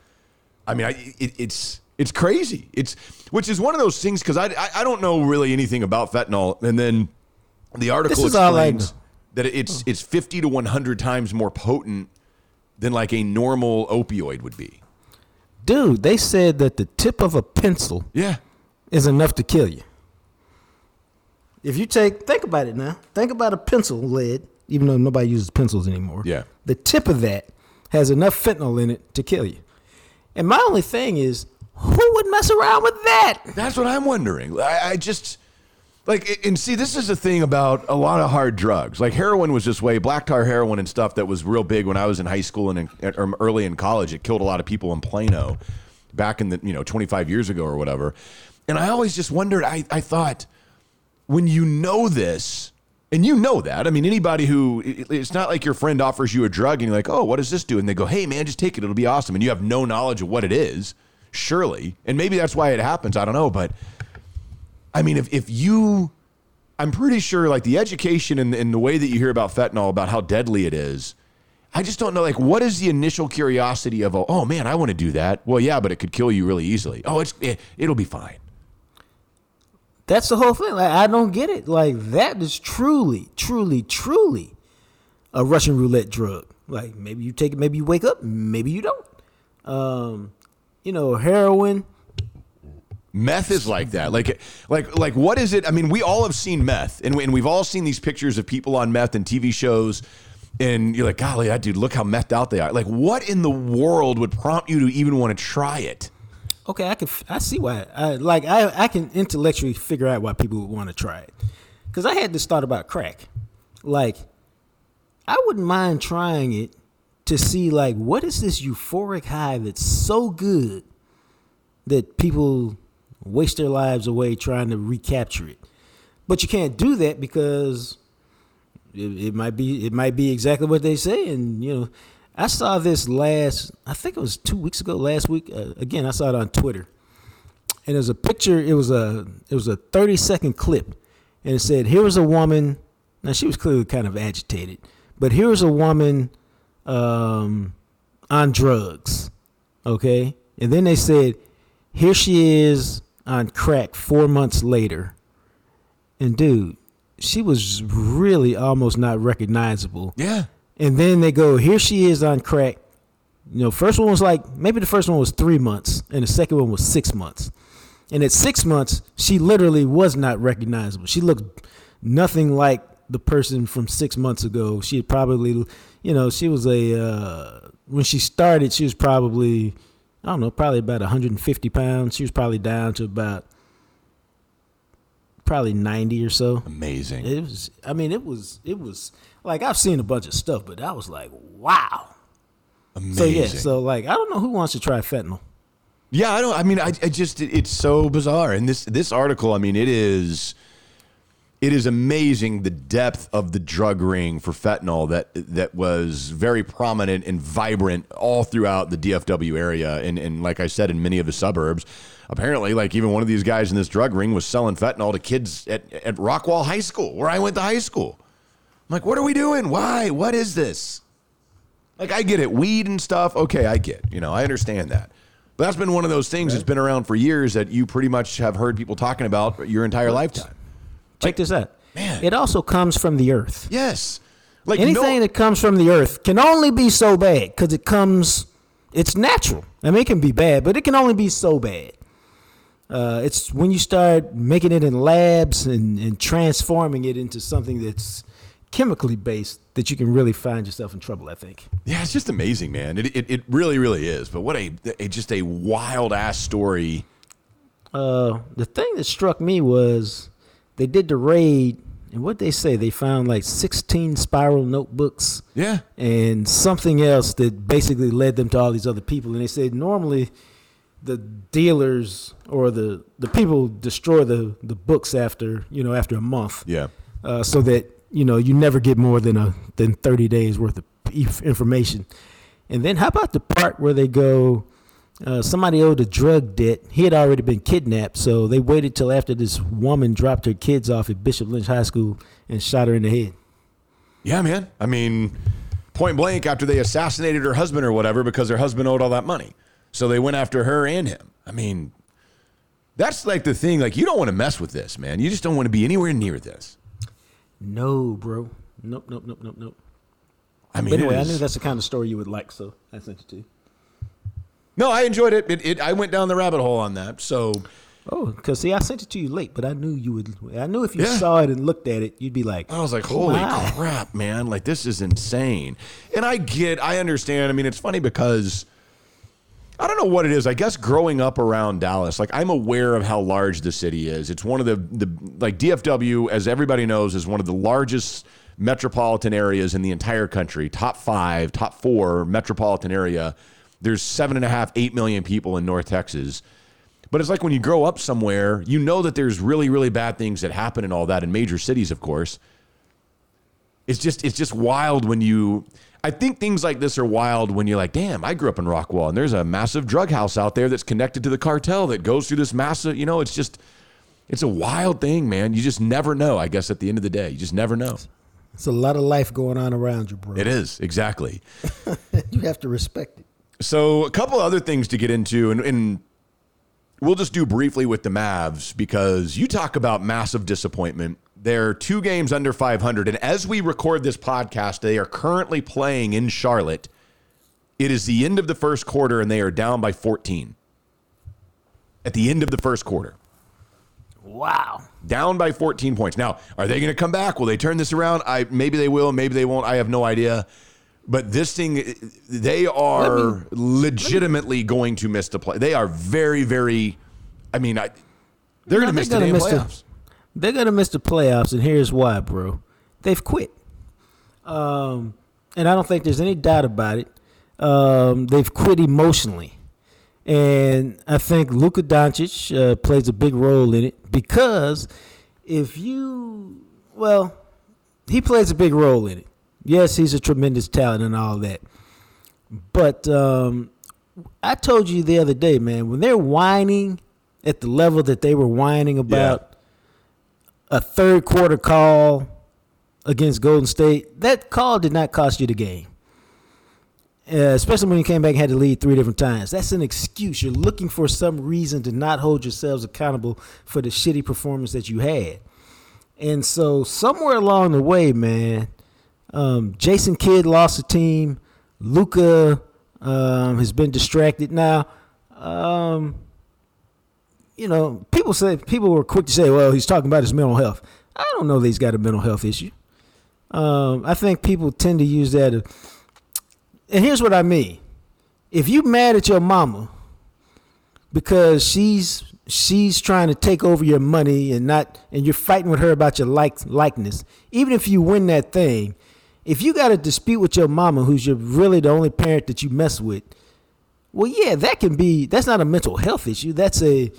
[SPEAKER 1] I mean, I, it, it's it's crazy. It's which is one of those things because I, I I don't know really anything about fentanyl, and then the article
[SPEAKER 3] This is all I
[SPEAKER 1] explains that it's oh. it's fifty to one hundred times more potent than like a normal opioid would be.
[SPEAKER 3] Dude, they said that the tip of a pencil
[SPEAKER 1] Yeah,
[SPEAKER 3] is enough to kill you. If you take, think about it now. Think about a pencil lead, even though nobody uses pencils anymore.
[SPEAKER 1] Yeah.
[SPEAKER 3] The tip of that has enough fentanyl in it to kill you. And my only thing is, who would mess around with that?
[SPEAKER 1] That's what I'm wondering. I, I just like and see this is the thing about a lot of hard drugs. Like heroin was this way, black tar heroin and stuff that was real big when I was in high school and in, or early in college. It killed a lot of people in Plano back in the you know 25 years ago or whatever. And I always just wondered. I I thought when you know this. And you know that. I mean, anybody who, it's not like your friend offers you a drug and you're like, oh, what does this do? And they go, hey, man, just take it. It'll be awesome. And you have no knowledge of what it is, surely. And maybe that's why it happens. I don't know. But I mean, if, if you, I'm pretty sure like the education and, and the way that you hear about fentanyl, about how deadly it is, I just don't know. Like, what is the initial curiosity of, oh man, I want to do that? Well, yeah, but it could kill you really easily. Oh, it's it, it'll be fine.
[SPEAKER 3] That's the whole thing. Like, I don't get it. Like that is truly, truly, truly a Russian roulette drug. Like maybe you take it, maybe you wake up, maybe you don't. Um, you know, heroin.
[SPEAKER 1] Meth is like that. Like, like, like, what is it? I mean, we all have seen meth, and, we, and we've all seen these pictures of people on meth and TV shows, and you're like, golly, that dude, look how methed out they are. Like, what in the world would prompt you to even want to try it?
[SPEAKER 3] Okay, I can. I see why. I like. I I can intellectually figure out why people would want to try it. Because I had this thought about crack. Like, I wouldn't mind trying it to see like what is this euphoric high that's so good that people waste their lives away trying to recapture it. But you can't do that because it, it might be it might be exactly what they say. And you know i saw this last i think it was two weeks ago last week uh, again i saw it on twitter. And it was a picture it was a it was a 30 second clip. And it said here was a woman now she was clearly kind of agitated but here was a woman um, on drugs okay and then they said here she is on crack four months later and dude she was really almost not recognizable
[SPEAKER 1] Yeah.
[SPEAKER 3] and then they go, here she is on crack. You know, first one was like maybe the first one was three months, and the second one was six months. And at six months, she literally was not recognizable. She looked nothing like the person from six months ago. She probably, you know, she was a uh, when she started, she was probably I don't know, probably about 150 pounds. She was probably down to about probably 90 or so.
[SPEAKER 1] Amazing.
[SPEAKER 3] It was. I mean, it was. It was like I've seen a bunch of stuff, but I was like, wow.
[SPEAKER 1] Amazing.
[SPEAKER 3] So yeah. So like, I don't know who wants to try fentanyl.
[SPEAKER 1] Yeah, I don't. I mean, I, I just it- it's so bizarre. And this this article, I mean, it is it is amazing the depth of the drug ring for fentanyl that that was very prominent and vibrant all throughout the DFW area, and and like I said, in many of the suburbs. Apparently, like even one of these guys in this drug ring was selling fentanyl to kids at, at Rockwall High School, where I went to high school. I'm like, what are we doing? Why? What is this? Like, I get it, weed and stuff. Okay, I get. You know, I understand that. But that's been one of those things that's been around for years that you pretty much have heard people talking about your entire lifetime.
[SPEAKER 3] Check this out.
[SPEAKER 1] man.
[SPEAKER 3] It also comes from the earth.
[SPEAKER 1] Yes. Like
[SPEAKER 3] Anything
[SPEAKER 1] no,
[SPEAKER 3] that comes from the earth can only be so bad because it comes. It's natural. I mean, it can be bad, but it can only be so bad. Uh, it's when you start making it in labs and, and transforming it into something that's chemically based that you can really find yourself in trouble. I think.
[SPEAKER 1] Yeah, it's just amazing, man. It it, it really really is. But what a, a just a wild ass story.
[SPEAKER 3] Uh, the thing that struck me was they did the raid, and what they say they found like 16 spiral notebooks.
[SPEAKER 1] Yeah.
[SPEAKER 3] And something else that basically led them to all these other people. And they said normally the dealers or the the people destroy the the books after you know after a month.
[SPEAKER 1] Yeah.
[SPEAKER 3] Uh, so that you know you never get more than a than 30 days worth of information. And then how about the part where they go? Uh, somebody owed a drug debt. He had already been kidnapped, so they waited till after this woman dropped her kids off at Bishop Lynch High School and shot her in the head.
[SPEAKER 1] Yeah, man. I mean, point blank after they assassinated her husband or whatever because her husband owed all that money. So they went after her and him. I mean, that's like the thing. Like, you don't want to mess with this, man. You just don't want to be anywhere near this.
[SPEAKER 3] No, bro. Nope, nope, nope, nope, nope.
[SPEAKER 1] I mean,
[SPEAKER 3] but anyway,
[SPEAKER 1] is,
[SPEAKER 3] I knew that's the kind of story you would like, so I sent it to you.
[SPEAKER 1] No, I enjoyed it. It, it. I went down the rabbit hole on that. So,
[SPEAKER 3] oh, because see, I sent it to you late, but I knew you would. I knew if you
[SPEAKER 1] Yeah.
[SPEAKER 3] saw it and looked at it, you'd be like,
[SPEAKER 1] I was like,
[SPEAKER 3] "Oh,
[SPEAKER 1] holy
[SPEAKER 3] my."
[SPEAKER 1] crap, man. Like, this is insane. And I get, I understand. I mean, it's funny because I don't know what it is. I guess growing up around Dallas, like, I'm aware of how large the city is. It's one of the, the like, DFW, as everybody knows, is one of the largest metropolitan areas in the entire country. Top five, top four metropolitan area. There's seven and a half, eight million people in North Texas. But it's like when you grow up somewhere, you know that there's really, really bad things that happen and all that in major cities, of course it's just it's just wild when you I think things like this are wild when you're like, damn, I grew up in Rockwall and there's a massive drug house out there that's connected to the cartel that goes through this massive, you know, it's just it's a wild thing, man. You just never know, I guess at the end of the day. You just never know.
[SPEAKER 3] It's a lot of life going on around you, bro.
[SPEAKER 1] It is, exactly. *laughs*
[SPEAKER 3] you have to respect it.
[SPEAKER 1] So a couple other things to get into, and, and we'll just do briefly with the Mavs because you talk about massive disappointment. They're two games under 500, and as we record this podcast, they are currently playing in Charlotte. It is the end of the first quarter, and they are down by 14. At the end of the first quarter,
[SPEAKER 3] Wow.
[SPEAKER 1] down by 14 points. Now, are they going to come back? Will they turn this around? I maybe they will, maybe they won't. I have no idea. But this thing, they are legitimately going to miss the play. They are very, very. I mean, I, they're going to miss the damn
[SPEAKER 3] gonna miss the-
[SPEAKER 1] playoffs.
[SPEAKER 3] They're gonna miss the playoffs, and here's why, bro. They've quit. Um, and I don't think there's any doubt about it. Um, they've quit emotionally, and I think Luka Doncic uh, plays a big role in it because if you, well, he plays a big role in it. Yes, he's a tremendous talent and all that, but um, I told you the other day, man, when they're whining at the level that they were whining about a third quarter call against Golden State, that call did not cost you the game. Uh, especially when you came back and had to lead three different times. That's an excuse. You're looking for some reason to not hold yourselves accountable for the shitty performance that you had. And so somewhere along the way, man, um, Jason Kidd lost the team. Luka um, has been distracted. Now, um, you know, people say people were quick to say, "Well, he's talking about his mental health." I don't know that he's got a mental health issue. Um, I think people tend to use that. as- And here's what I mean: if you're mad at your mama because she's she's trying to take over your money and not, and you're fighting with her about your like likeness, even if you win that thing, if you got a dispute with your mama, who's your really the only parent that you mess with, well, yeah, that can be. That's not a mental health issue. That's a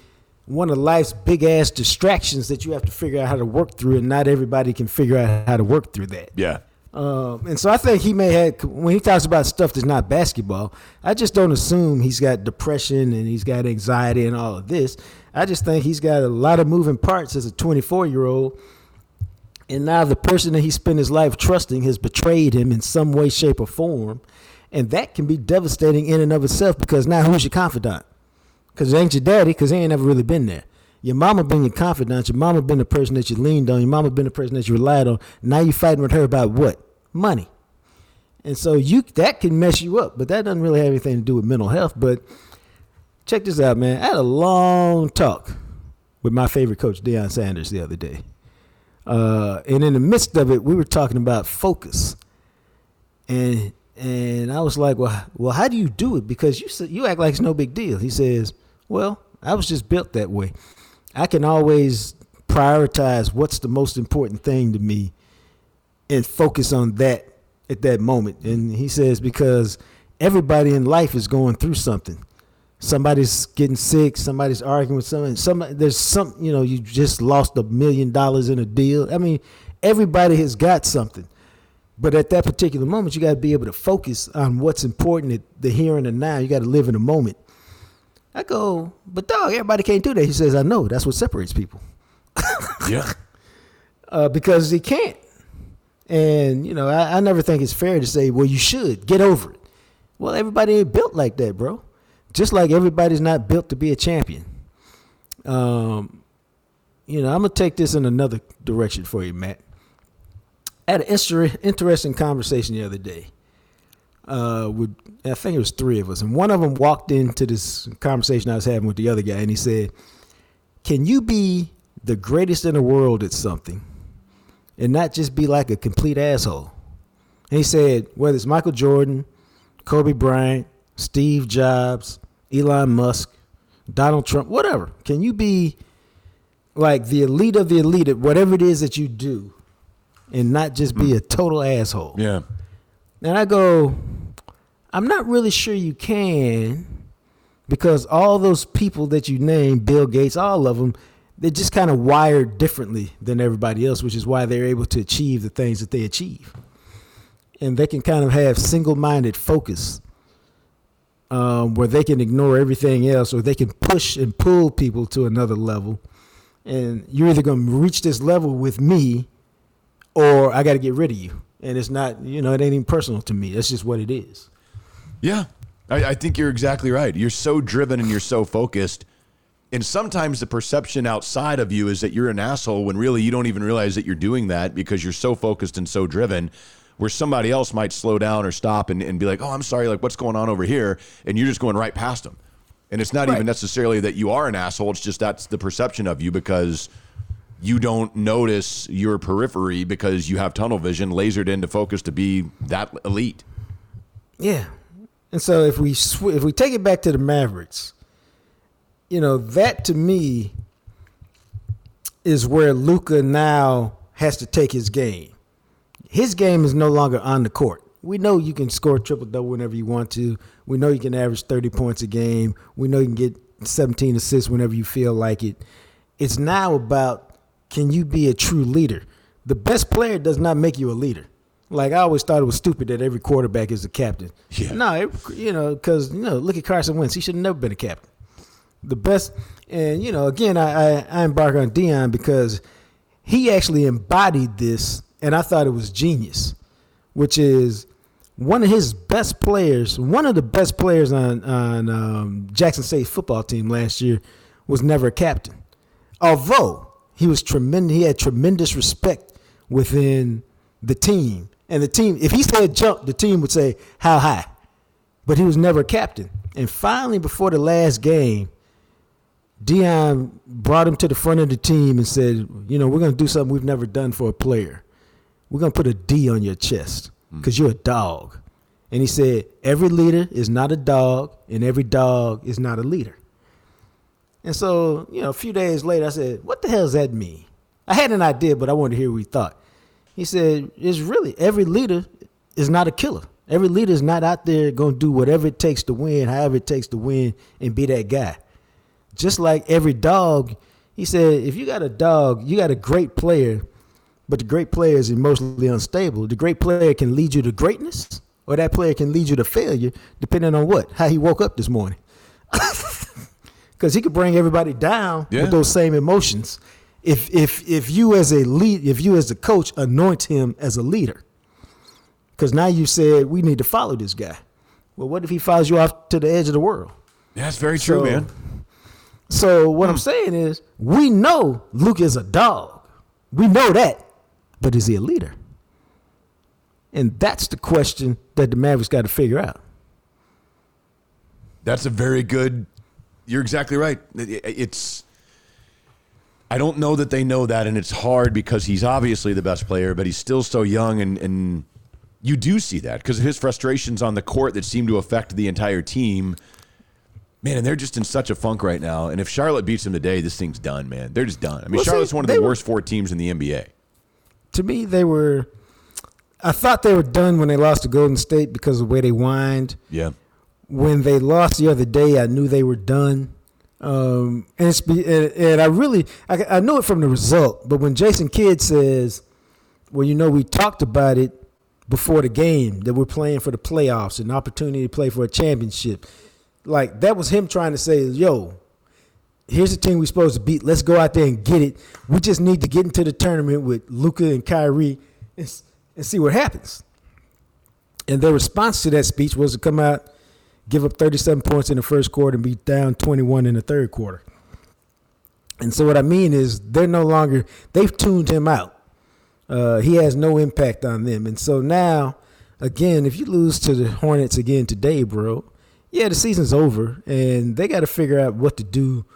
[SPEAKER 3] one of life's big ass distractions that you have to figure out how to work through, and not everybody can figure out how to work through that.
[SPEAKER 1] Yeah.
[SPEAKER 3] Um, and so I think he may have when he talks about stuff that's not basketball. I just don't assume he's got depression and he's got anxiety and all of this. I just think he's got a lot of moving parts as a 24 year old. And now the person that he spent his life trusting has betrayed him in some way, shape, or form. And that can be devastating in and of itself because now who's your confidant? Because it ain't your daddy because he ain't never really been there. Your mama been your confidant. Your mama been the person that you leaned on. Your mama been the person that you relied on. Now you fighting with her about what? Money. And so you that can mess you up, but that doesn't really have anything to do with mental health. But check this out, man. I had a long talk with my favorite coach, Deion Sanders, the other day. Uh, and in the midst of it, we were talking about focus. And and I was like, well, well, how do you do it? Because you you act like it's no big deal. He says, well, I was just built that way. I can always prioritize what's the most important thing to me and focus on that at that moment. And he says, because everybody in life is going through something. Somebody's getting sick. Somebody's arguing with someone. Somebody, there's some, you know, you just lost a million dollars in a deal. I mean, everybody has got something. But at that particular moment, you got to be able to focus on what's important at the here and the now. You got to live in the moment. I go, but dog, everybody can't do that. He says, I know. That's what separates people. *laughs*
[SPEAKER 1] Yeah.
[SPEAKER 3] uh, because he can't. And, you know, I, I never think it's fair to say, well, you should get over it. Well, everybody ain't built like that, bro. Just like everybody's not built to be a champion. Um, you know, I'm gonna take this in another direction for you, Matt. Had an interesting conversation the other day. Uh, with I think it was three of us, and one of them walked into this conversation I was having with the other guy, and he said, "Can you be the greatest in the world at something, and not just be like a complete asshole?" And he said, whether it's Michael Jordan, Kobe Bryant, Steve Jobs, Elon Musk, Donald Trump, whatever. Can you be like the elite of the elite at whatever it is that you do and not just be a total asshole?
[SPEAKER 1] Yeah.
[SPEAKER 3] And I go, I'm not really sure you can because all those people that you name, Bill Gates, all of them, they're just kind of wired differently than everybody else, which is why they're able to achieve the things that they achieve. And they can kind of have single minded focus um, where they can ignore everything else or they can push and pull people to another level. And you're either going to reach this level with me or I got to get rid of you. And it's not, you know, it ain't even personal to me. That's just what it is.
[SPEAKER 1] Yeah. I, I think you're exactly right. You're so driven and you're so focused. And sometimes the perception outside of you is that you're an asshole when really you don't even realize that you're doing that because you're so focused and so driven. Where somebody else might slow down or stop and, and be like, oh, I'm sorry, like what's going on over here? And you're just going right past them. And it's not
[SPEAKER 3] Right.
[SPEAKER 1] even necessarily that you are an asshole. It's just that's the perception of you because you don't notice your periphery because you have tunnel vision lasered into focus to be that elite.
[SPEAKER 3] Yeah. And so if we sw- if we take it back to the Mavericks, you know, that to me is where Luka now has to take his game. His game is no longer on the court. We know you can score triple double whenever you want to. We know you can average 30 points a game. We know you can get 17 assists whenever you feel like it. It's now about can you be a true leader? The best player does not make you a leader. Like I always thought it was stupid that every quarterback is a captain.
[SPEAKER 1] Yeah.
[SPEAKER 3] No, it- you know, because you know, look at Carson Wentz. He should have never been a captain. The best, and you know, again, I I, I embark on Deion because he actually embodied this, and I thought it was genius, which is one of his best players, one of the best players on on um, Jackson State football team last year, was never a captain. Although he was tremendous, he had tremendous respect within the team, and the team. If he said jump, the team would say how high, but he was never a captain. And finally, before the last game, Deion brought him to the front of the team and said, "You know, we're going to do something we've never done for a player. We're going to put a D on your chest hmm. because you're a dog." And he said, "Every leader is not a dog, and every dog is not a leader." And so, you know, a few days later, I said, "What the hell does that mean?" I had an idea, but I wanted to hear what he thought. He said, "It's really every leader is not a killer. Every leader is not out there going to do whatever it takes to win, however it takes to win, and be that guy." just like every dog, he said, if you got a dog, you got a great player, but the great player is emotionally unstable. The great player can lead you to greatness, or that player can lead you to failure, depending on what, how he woke up this morning. *laughs* Because he could bring everybody down
[SPEAKER 1] Yeah.
[SPEAKER 3] with those same emotions. If if if you as a lead, if you as a coach anoint him as a leader, because now you said we need to follow this guy. Well, what if he follows you off to the edge of the world?
[SPEAKER 1] Yeah, that's very true,
[SPEAKER 3] So-
[SPEAKER 1] man.
[SPEAKER 3] So what I'm saying is, we know Luke is a dog. We know that, but is he a leader? And that's the question that the Mavericks got to figure out.
[SPEAKER 1] That's a very good You're exactly right. It's. I don't know that they know that, and it's hard because he's obviously the best player, but he's still so young, and and you do see that because of his frustrations on the court that seem to affect the entire team. Man, and they're just in such a funk right now. And if Charlotte beats them today, this thing's done, man. They're just done. I mean,
[SPEAKER 3] Well, see,
[SPEAKER 1] Charlotte's one of the
[SPEAKER 3] were-
[SPEAKER 1] worst four teams in the NBA.
[SPEAKER 3] To me, they were. I thought they were done when they lost to Golden State because of the way they whined.
[SPEAKER 1] Yeah.
[SPEAKER 3] When they lost the other day, I knew they were done. Um, and, it's, be- and, and I really, I, I knew it from the result. But when Jason Kidd says, "Well, you know, we talked about it before the game that we're playing for the playoffs, an opportunity to play for a championship," like that was him trying to say, "Yo, here's the team we're supposed to beat. Let's go out there and get it. We just need to get into the tournament with Luka and Kyrie and, and see what happens. And their response to that speech was to come out, give up 37 points in the first quarter, and be down 21 in the third quarter. And so what I mean is they're no longer they've tuned him out. Uh, he has no impact on them. And so now, again, if you lose to the Hornets again today, bro, yeah, the season's over, and they got to figure out what to do.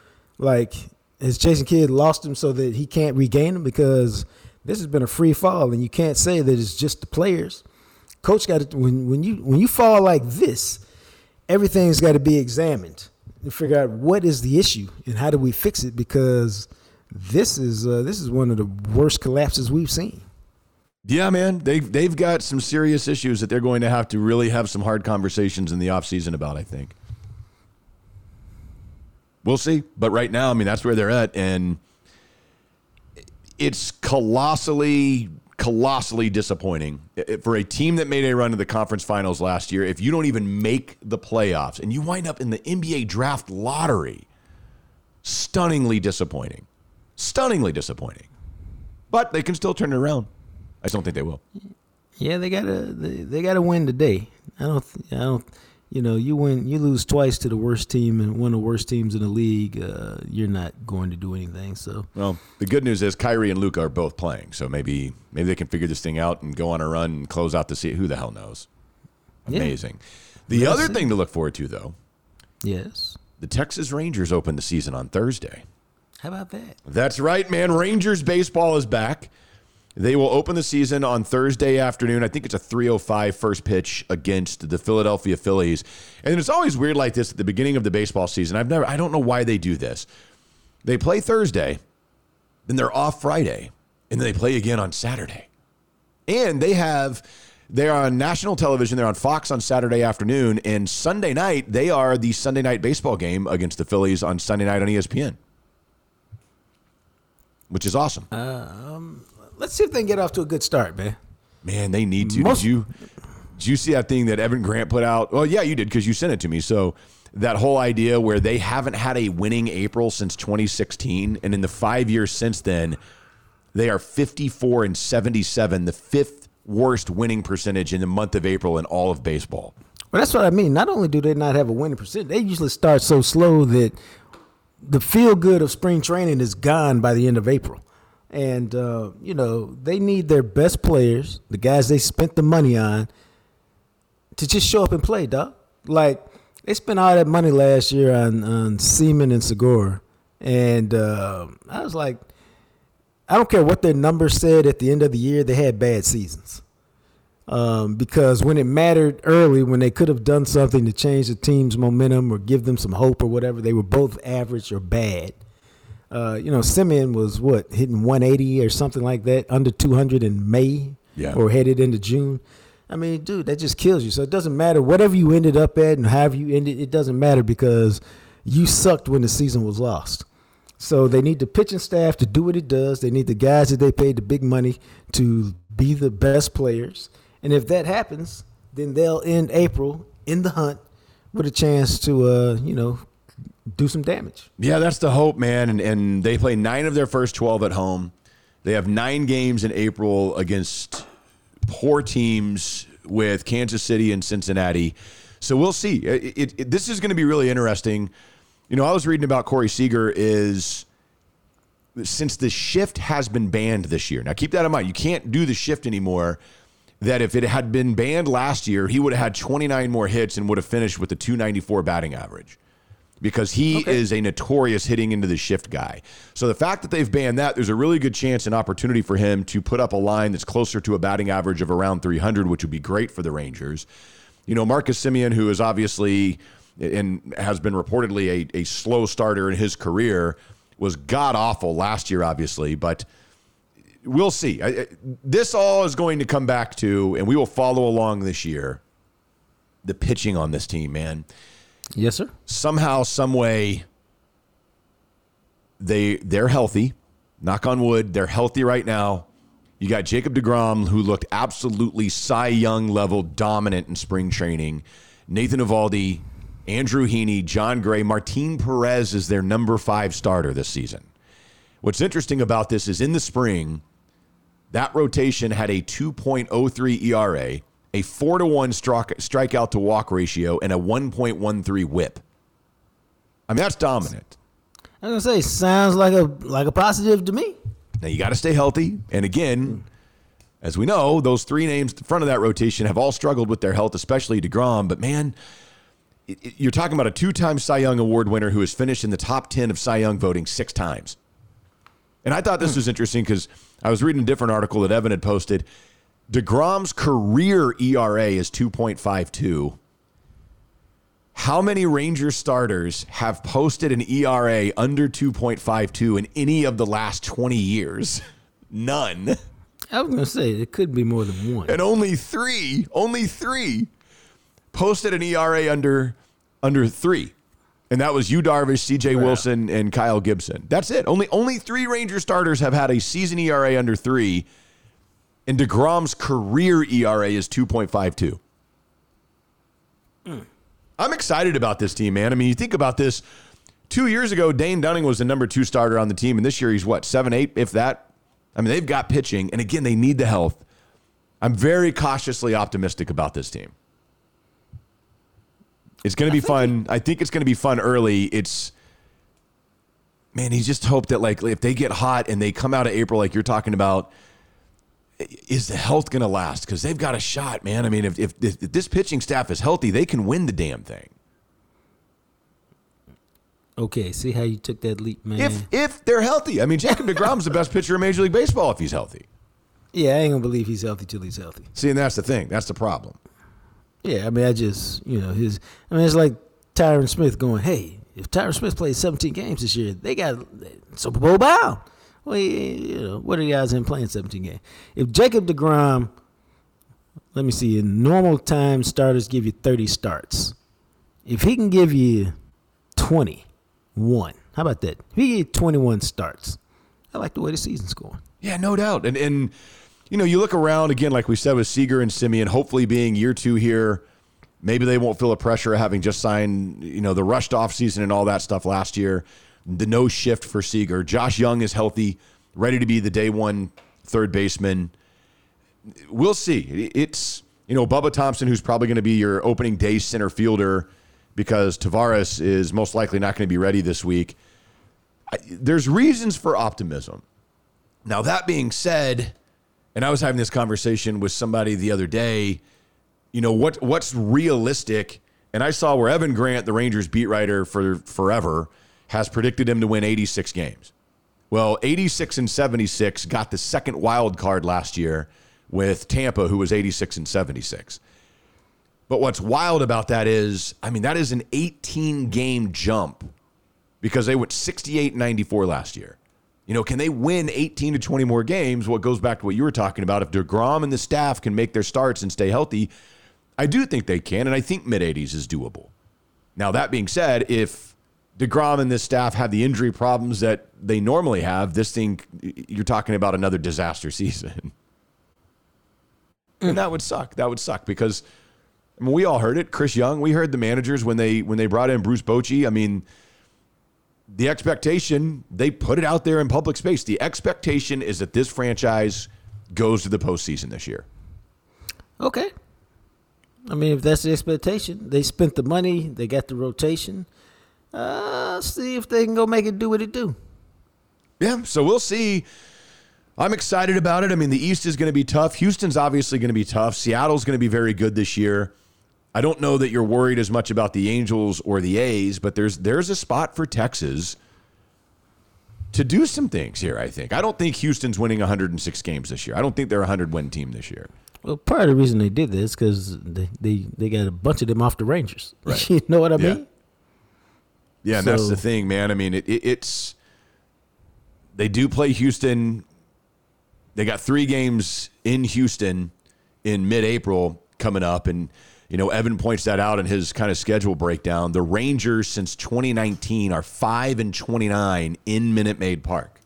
[SPEAKER 3] Like, has Jason Kidd lost him so that he can't regain him? Because this has been a free fall, and you can't say that it's just the players. Coach got to when when you when you fall like this, everything's got to be examined and figure out what is the issue and how do we fix it because this is uh, this is one of the worst collapses we've seen.
[SPEAKER 1] Yeah, man. They've, they've got some serious issues that they're going to have to really have some hard conversations in the offseason about, I think. We'll see. But right now, I mean, that's where they're at. And it's colossally, colossally disappointing for a team that made a run to the conference finals last year. If you don't even make the playoffs and you wind up in the NBA draft lottery, stunningly disappointing. Stunningly disappointing. But they can still turn it around. I just don't think they will.
[SPEAKER 3] Yeah, they gotta they, they gotta win today. I don't I don't you know you win you lose twice to the worst team and one of the worst teams in the league. Uh, you're not going to do anything. So
[SPEAKER 1] Well, the good news is Kyrie and Luka are both playing, so maybe maybe they can figure this thing out and go on a run and close out the season. Who the hell knows?
[SPEAKER 3] Yeah.
[SPEAKER 1] Amazing. The
[SPEAKER 3] We'll
[SPEAKER 1] other thing to look forward to, though,
[SPEAKER 3] yes,
[SPEAKER 1] the Texas Rangers open the season on Thursday.
[SPEAKER 3] how about that?
[SPEAKER 1] That's right, man. Rangers baseball is back. They will open the season on Thursday afternoon. I think it's a 305 first pitch against the Philadelphia Phillies. And it's always weird like this at the beginning of the baseball season. I've never I don't know why they do this. They play Thursday, then they're off Friday, and then they play again on Saturday. And they have they're on national television. They're on Fox on Saturday afternoon, and Sunday night they are the Sunday night baseball game against the Phillies on Sunday night on ESPN, which is awesome.
[SPEAKER 3] Um, Let's see if they can get off to a good start, man.
[SPEAKER 1] Man, they need to.
[SPEAKER 3] Most-
[SPEAKER 1] did you did you see that thing that Evan Grant put out? Well, yeah, you did because you sent it to me. So that whole idea where they haven't had a winning April since 2016, and in the five years since then, they are 54 and 77, the fifth worst winning percentage in the month of April in all of baseball.
[SPEAKER 3] Well, that's what I mean. Not only do they not have a winning percentage, they usually start so slow that the feel good of spring training is gone by the end of April. And, uh, you know, they need their best players, the guys they spent the money on, to just show up and play, dog. Like, they spent all that money last year on, on Semien and Seager. And uh, I was like, I don't care what their numbers said at the end of the year, they had bad seasons um, because when it mattered early, when they could have done something to change the team's momentum or give them some hope or whatever, they were both average or bad. Uh, you know, Semien was what hitting 180 or something like that, under 200 in May,
[SPEAKER 1] Yeah.
[SPEAKER 3] or headed into June. I mean, dude, that just kills you. So it doesn't matter whatever you ended up at and however you ended. It doesn't matter because you sucked when the season was lost. So they need the pitching staff to do what it does. They need the guys that they paid the big money to be the best players. And if that happens, then they'll end April in the hunt with a chance to, uh, you know, do some damage.
[SPEAKER 1] Yeah, that's the hope, man. And, and they play nine of their first 12 at home. They have nine games in April against poor teams with Kansas City and Cincinnati. So we'll see. It, it- it- this is going to be really interesting. You know, I was reading about Corey Seager is since the shift has been banned this year. Now, keep that in mind. You can't do the shift anymore. That if it had been banned last year, he would have had 29 more hits and would have finished with a 294 batting average because he
[SPEAKER 3] Okay.
[SPEAKER 1] is a notorious hitting into the shift guy. So the fact that they've banned that, there's a really good chance and opportunity for him to put up a line that's closer to a batting average of around 300, which would be great for the Rangers. You know, Marcus Semien, who is obviously and has been reportedly a, a slow starter in his career, was god awful last year, obviously, but we'll see. I, I- this all is going to come back to, and we will follow along this year, the pitching on this team, man
[SPEAKER 3] Yes, sir.
[SPEAKER 1] somehow, some way, they they're healthy. Knock on wood, they're healthy right now. You got Jacob Degrom, who looked absolutely Cy Young level dominant in spring training. Nathan Eovaldi, Andrew Heaney, Jon Gray, Martin Perez is their number five starter this season. What's interesting about this is in the spring, that rotation had a 2.03 ERA, a 4 to 1 strike, strikeout to walk ratio, and a 1.13 whip. I mean, that's dominant.
[SPEAKER 3] I was gonna say sounds like a like a positive to me.
[SPEAKER 1] Now, you got to stay healthy. And again, as we know, those three names in front of that rotation have all struggled with their health, especially DeGrom. But man, it, it- you're talking about a two time Cy Young Award winner who has finished in the top 10 of Cy Young voting six times. And I thought this was interesting because I was reading a different article that Evan had posted. DeGrom's career ERA is 2.52. How many Ranger starters have posted an ERA under 2.52 in any of the last 20 years? None.
[SPEAKER 3] I was gonna say it could be more than one.
[SPEAKER 1] And only three, only three posted an ERA under under three. And that was Yu, Darvish, CJ Wilson, and Kyle Gibson. That's it. Only only three Ranger starters have had a season ERA under three. And DeGrom's career ERA is 2.52. Hmm. I'm excited about this team, man. I mean, you think about this. Two years ago, Dane Dunning was the number two starter on the team, and this year he's what, seven, eight, if that? I mean, they've got pitching, and again, they need the health. I'm very cautiously optimistic about this team. It's going to be fun. I think it's going to be fun early. It's man, you just hope that like if they get hot and they come out of April like you're talking about, is the health going to last? Because they've got a shot, man. I mean, if, if if this pitching staff is healthy, they can win the damn thing.
[SPEAKER 3] Okay, see how you took that leap, man.
[SPEAKER 1] If if they're healthy, I mean, Jacob Degrom's the best *laughs* pitcher in Major League Baseball if he's healthy.
[SPEAKER 3] yeah, I ain't gonna believe he's healthy till he's healthy.
[SPEAKER 1] See, and that's the thing. That's the problem.
[SPEAKER 3] Yeah, I mean, I just you know his. I mean, it's like Tyron Smith going, "Hey, if Tyron Smith plays 17 games this year, they got Super Bowl bound." Well, you know, what are the of him playing 17 games? If Jacob Degrom, let me see, in normal time, starters give you 30 starts. If he can give you 21, how about that? If he you 21 starts, I like the way the season's going.
[SPEAKER 1] Yeah, no doubt. And and you know, you look around again, like we said with Seager and Semien, hopefully being year two here, maybe they won't feel the pressure of having just signed, you know, the rushed off season and all that stuff last year. The no shift for Seager. Josh Jung is healthy, ready to be the day one third baseman. We'll see. It's you know, Bubba Thompson, who's probably going to be your opening day center fielder because Taveras is most likely not going to be ready this week. I, there's reasons for optimism. Now, that being said, and I was having this conversation with somebody the other day, you know, what what's realistic? And I saw where Evan Grant, the Rangers beat writer for forever, has predicted him to win 86 games. Well, 86 and 76 got the second wild card last year with Tampa, who was 86 and 76. But what's wild about that is, I mean, that is an 18 game jump because they went 68 and 94 last year. You know, can they win 18 to 20 more games? What goes back to what you were talking about. If DeGrom and the staff can make their starts and stay healthy, I do think they can. And I think mid 80s is doable. Now, that being said, if DeGrom and this staff have the injury problems that they normally have, this thing, you're talking about another disaster *laughs* season. and that would suck. That would suck because I mean, we all heard it. Chris Young, we heard the managers when they when they brought in Bruce Bochy. I mean, the expectation, they put it out there in public space. The expectation is that this franchise goes to the postseason this year.
[SPEAKER 3] Okay. I mean, if that's the expectation, they spent the money, they got the rotation. Uh, see if they can go make it do what it do.
[SPEAKER 1] Yeah, so we'll see. I'm excited about it. I mean, the East is going to be tough. Houston's obviously going to be tough. Seattle's going to be very good this year. I don't know that you're worried as much about the Angels or the A's, but there's there's a spot for Texas to do some things here, I think. I don't think Houston's winning 106 games this year. I don't think they're a 100 win team this year.
[SPEAKER 3] Well, part of the reason they did this because they, they they got a bunch of them off the Rangers.
[SPEAKER 1] Right. *laughs*
[SPEAKER 3] you know what I
[SPEAKER 1] Yeah.
[SPEAKER 3] mean?
[SPEAKER 1] Yeah, and that's the thing, man. I mean, it, it, it's they do play Houston. They got three games in Houston in mid-April coming up, and you know Evan points that out in his kind of schedule breakdown. The Rangers since 2019 are five and 29 in Minute Maid Park.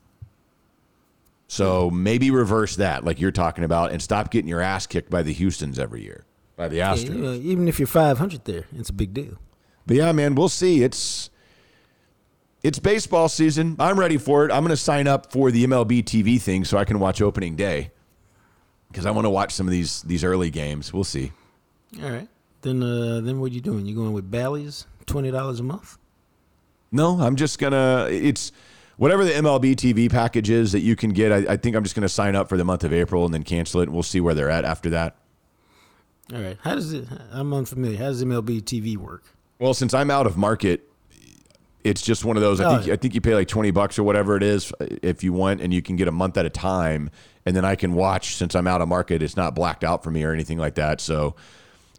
[SPEAKER 1] So maybe reverse that, like you're talking about, and stop getting your ass kicked by the Houston's every year, by the
[SPEAKER 3] Yeah,
[SPEAKER 1] Astros.
[SPEAKER 3] know, even if you're 500 there, it's a big deal.
[SPEAKER 1] But yeah, man, we'll see. It's it's baseball season. I'm ready for it. I'm going to sign up for the MLB TV thing so I can watch opening day because I want to watch some of these these early games. We'll see.
[SPEAKER 3] All right. Then uh, then what are you doing? You going with Bally's? Twenty dollars a month?
[SPEAKER 1] No, I'm just gonna. It's whatever the MLB TV package is that you can get. I, I think I'm just gonna sign up for the month of April and then cancel it, and we'll see where they're at after that.
[SPEAKER 3] All right. How does it? I'm unfamiliar. How does MLB TV work?
[SPEAKER 1] Well, since I'm out of market, it's just one of those. I
[SPEAKER 3] Oh,
[SPEAKER 1] think. I think you pay like twenty bucks or whatever it is uh, if you want, and you can get a month at a time, and then I can watch. Since I'm out of market, it's not blacked out for me or anything like that. So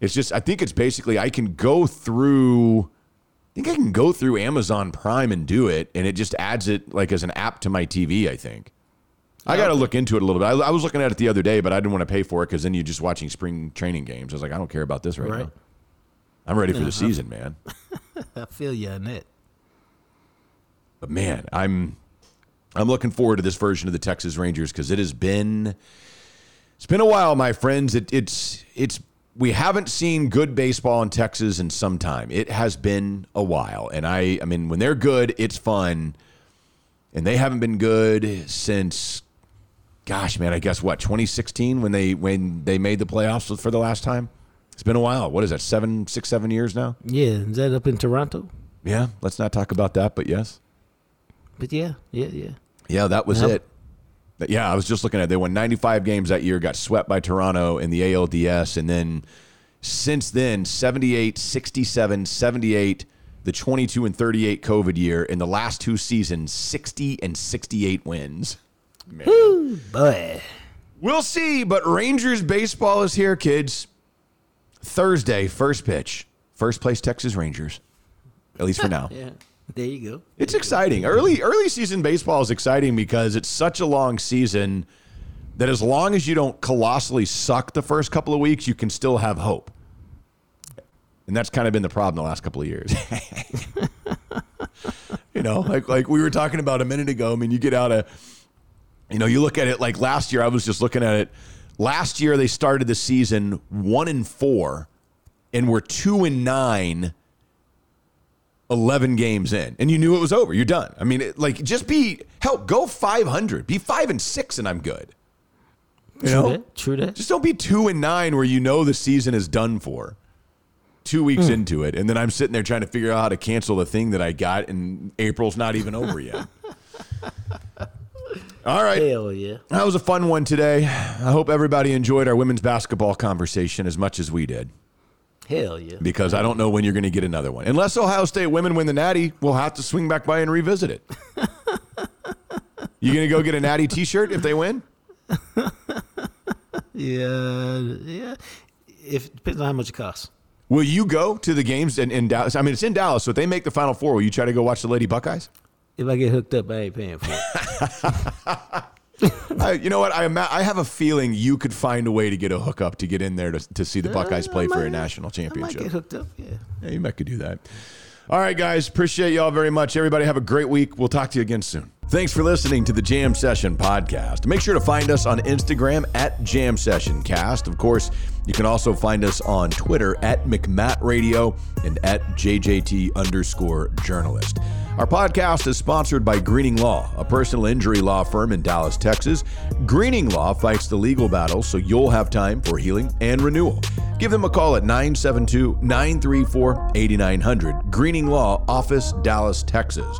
[SPEAKER 1] it's just I think it's basically I can go through. I think I can go through Amazon Prime and do it, and it just adds it like as an app to my TV. I think. I got to look into it a little bit. I, I was looking at it the other day, but I didn't want to pay for it because then you're just watching spring training games. I was like, I don't care about this right,
[SPEAKER 3] Right.
[SPEAKER 1] now. I'm ready for the season, man. *laughs*
[SPEAKER 3] I feel you on that.
[SPEAKER 1] But man, I'm I'm looking forward to this version of the Texas Rangers because it has been it's been a while, my friends. It, it's it's we haven't seen good baseball in Texas in some time. It has been a while, and I I mean when they're good, it's fun, and they haven't been good since. Gosh, man, I guess what 2016 when they when they made the playoffs for the last time. It's been a while. What is that? Seven, six, seven years now.
[SPEAKER 3] Yeah, is that up in Toronto?
[SPEAKER 1] Yeah, let's not talk about that. But yes,
[SPEAKER 3] But yeah, yeah, yeah.
[SPEAKER 1] Yeah, that was
[SPEAKER 3] Yep.
[SPEAKER 1] it. Yeah, I was just looking at it. They won 95 games that year, got swept by Toronto in the ALDS. And then since then, 78, 67, 78, the 22 and 38 COVID year. In the last two seasons, 60 and 68 wins.
[SPEAKER 3] Boy.
[SPEAKER 1] We'll see. But Rangers baseball is here, kids. Thursday, first pitch. First place Texas Rangers. At least for *laughs* now.
[SPEAKER 3] Yeah. There you go.
[SPEAKER 1] It's exciting. Early early season baseball is exciting because it's such a long season that as long as you don't colossally suck the first couple of weeks, you can still have hope. And that's kind of been the problem the last couple of years. *laughs* you know, like like we were talking about a minute ago. I mean, you get out of you know, you look at it like last year, I was just looking at it. Last year they started the season one and four and were two and nine 11 games in and you knew it was over. You're done. I mean, it, like just be help go 500. Be 5 and 6 and I'm good. You
[SPEAKER 3] True
[SPEAKER 1] know?
[SPEAKER 3] that. True that.
[SPEAKER 1] Just don't be 2 and 9 where you know the season is done for. 2 weeks hmm. into it and then I'm sitting there trying to figure out how to cancel the thing that I got and April's not even over yet. *laughs* All right.
[SPEAKER 3] Hell yeah.
[SPEAKER 1] That was a fun one today. I hope everybody enjoyed our women's basketball conversation as much as we did
[SPEAKER 3] Hell yeah.
[SPEAKER 1] because I don't know when you're going to get another one. Unless Ohio State women win the Natty, we'll have to swing back by and revisit it. *laughs* you going to go get a Natty T-shirt if they win?
[SPEAKER 3] Yeah. Yeah. If depends on how much it costs.
[SPEAKER 1] Will you go to the games in, in Dallas? I mean, it's in Dallas, so if they make the Final Four, will you try to go watch the Lady Buckeyes?
[SPEAKER 3] If I get hooked up, I ain't paying for it. *laughs* *laughs*
[SPEAKER 1] I, you know what? I ima- I have a feeling you could find a way to get a hookup to get in there to, to see the Buckeyes
[SPEAKER 3] Uh, I
[SPEAKER 1] play for a
[SPEAKER 3] might-
[SPEAKER 1] national
[SPEAKER 3] I might
[SPEAKER 1] championship.
[SPEAKER 3] get hooked up. Yeah.
[SPEAKER 1] Yeah, you might could do that. All right, guys. Appreciate y'all very much. Everybody have a great week. We'll talk to you again soon. Thanks for listening to the Jam Session podcast. Make sure to find us on Instagram at Jam Session Cast. Of course, you can also find us on Twitter at McMatt Radio and at JJT underscore journalist. Our podcast is sponsored by Greening Law, a personal injury law firm in Dallas, Texas. Greening Law fights the legal battle so you'll have time for healing and renewal. Give them a call at 972 934 8900. Greening Law, Office, Dallas, Texas.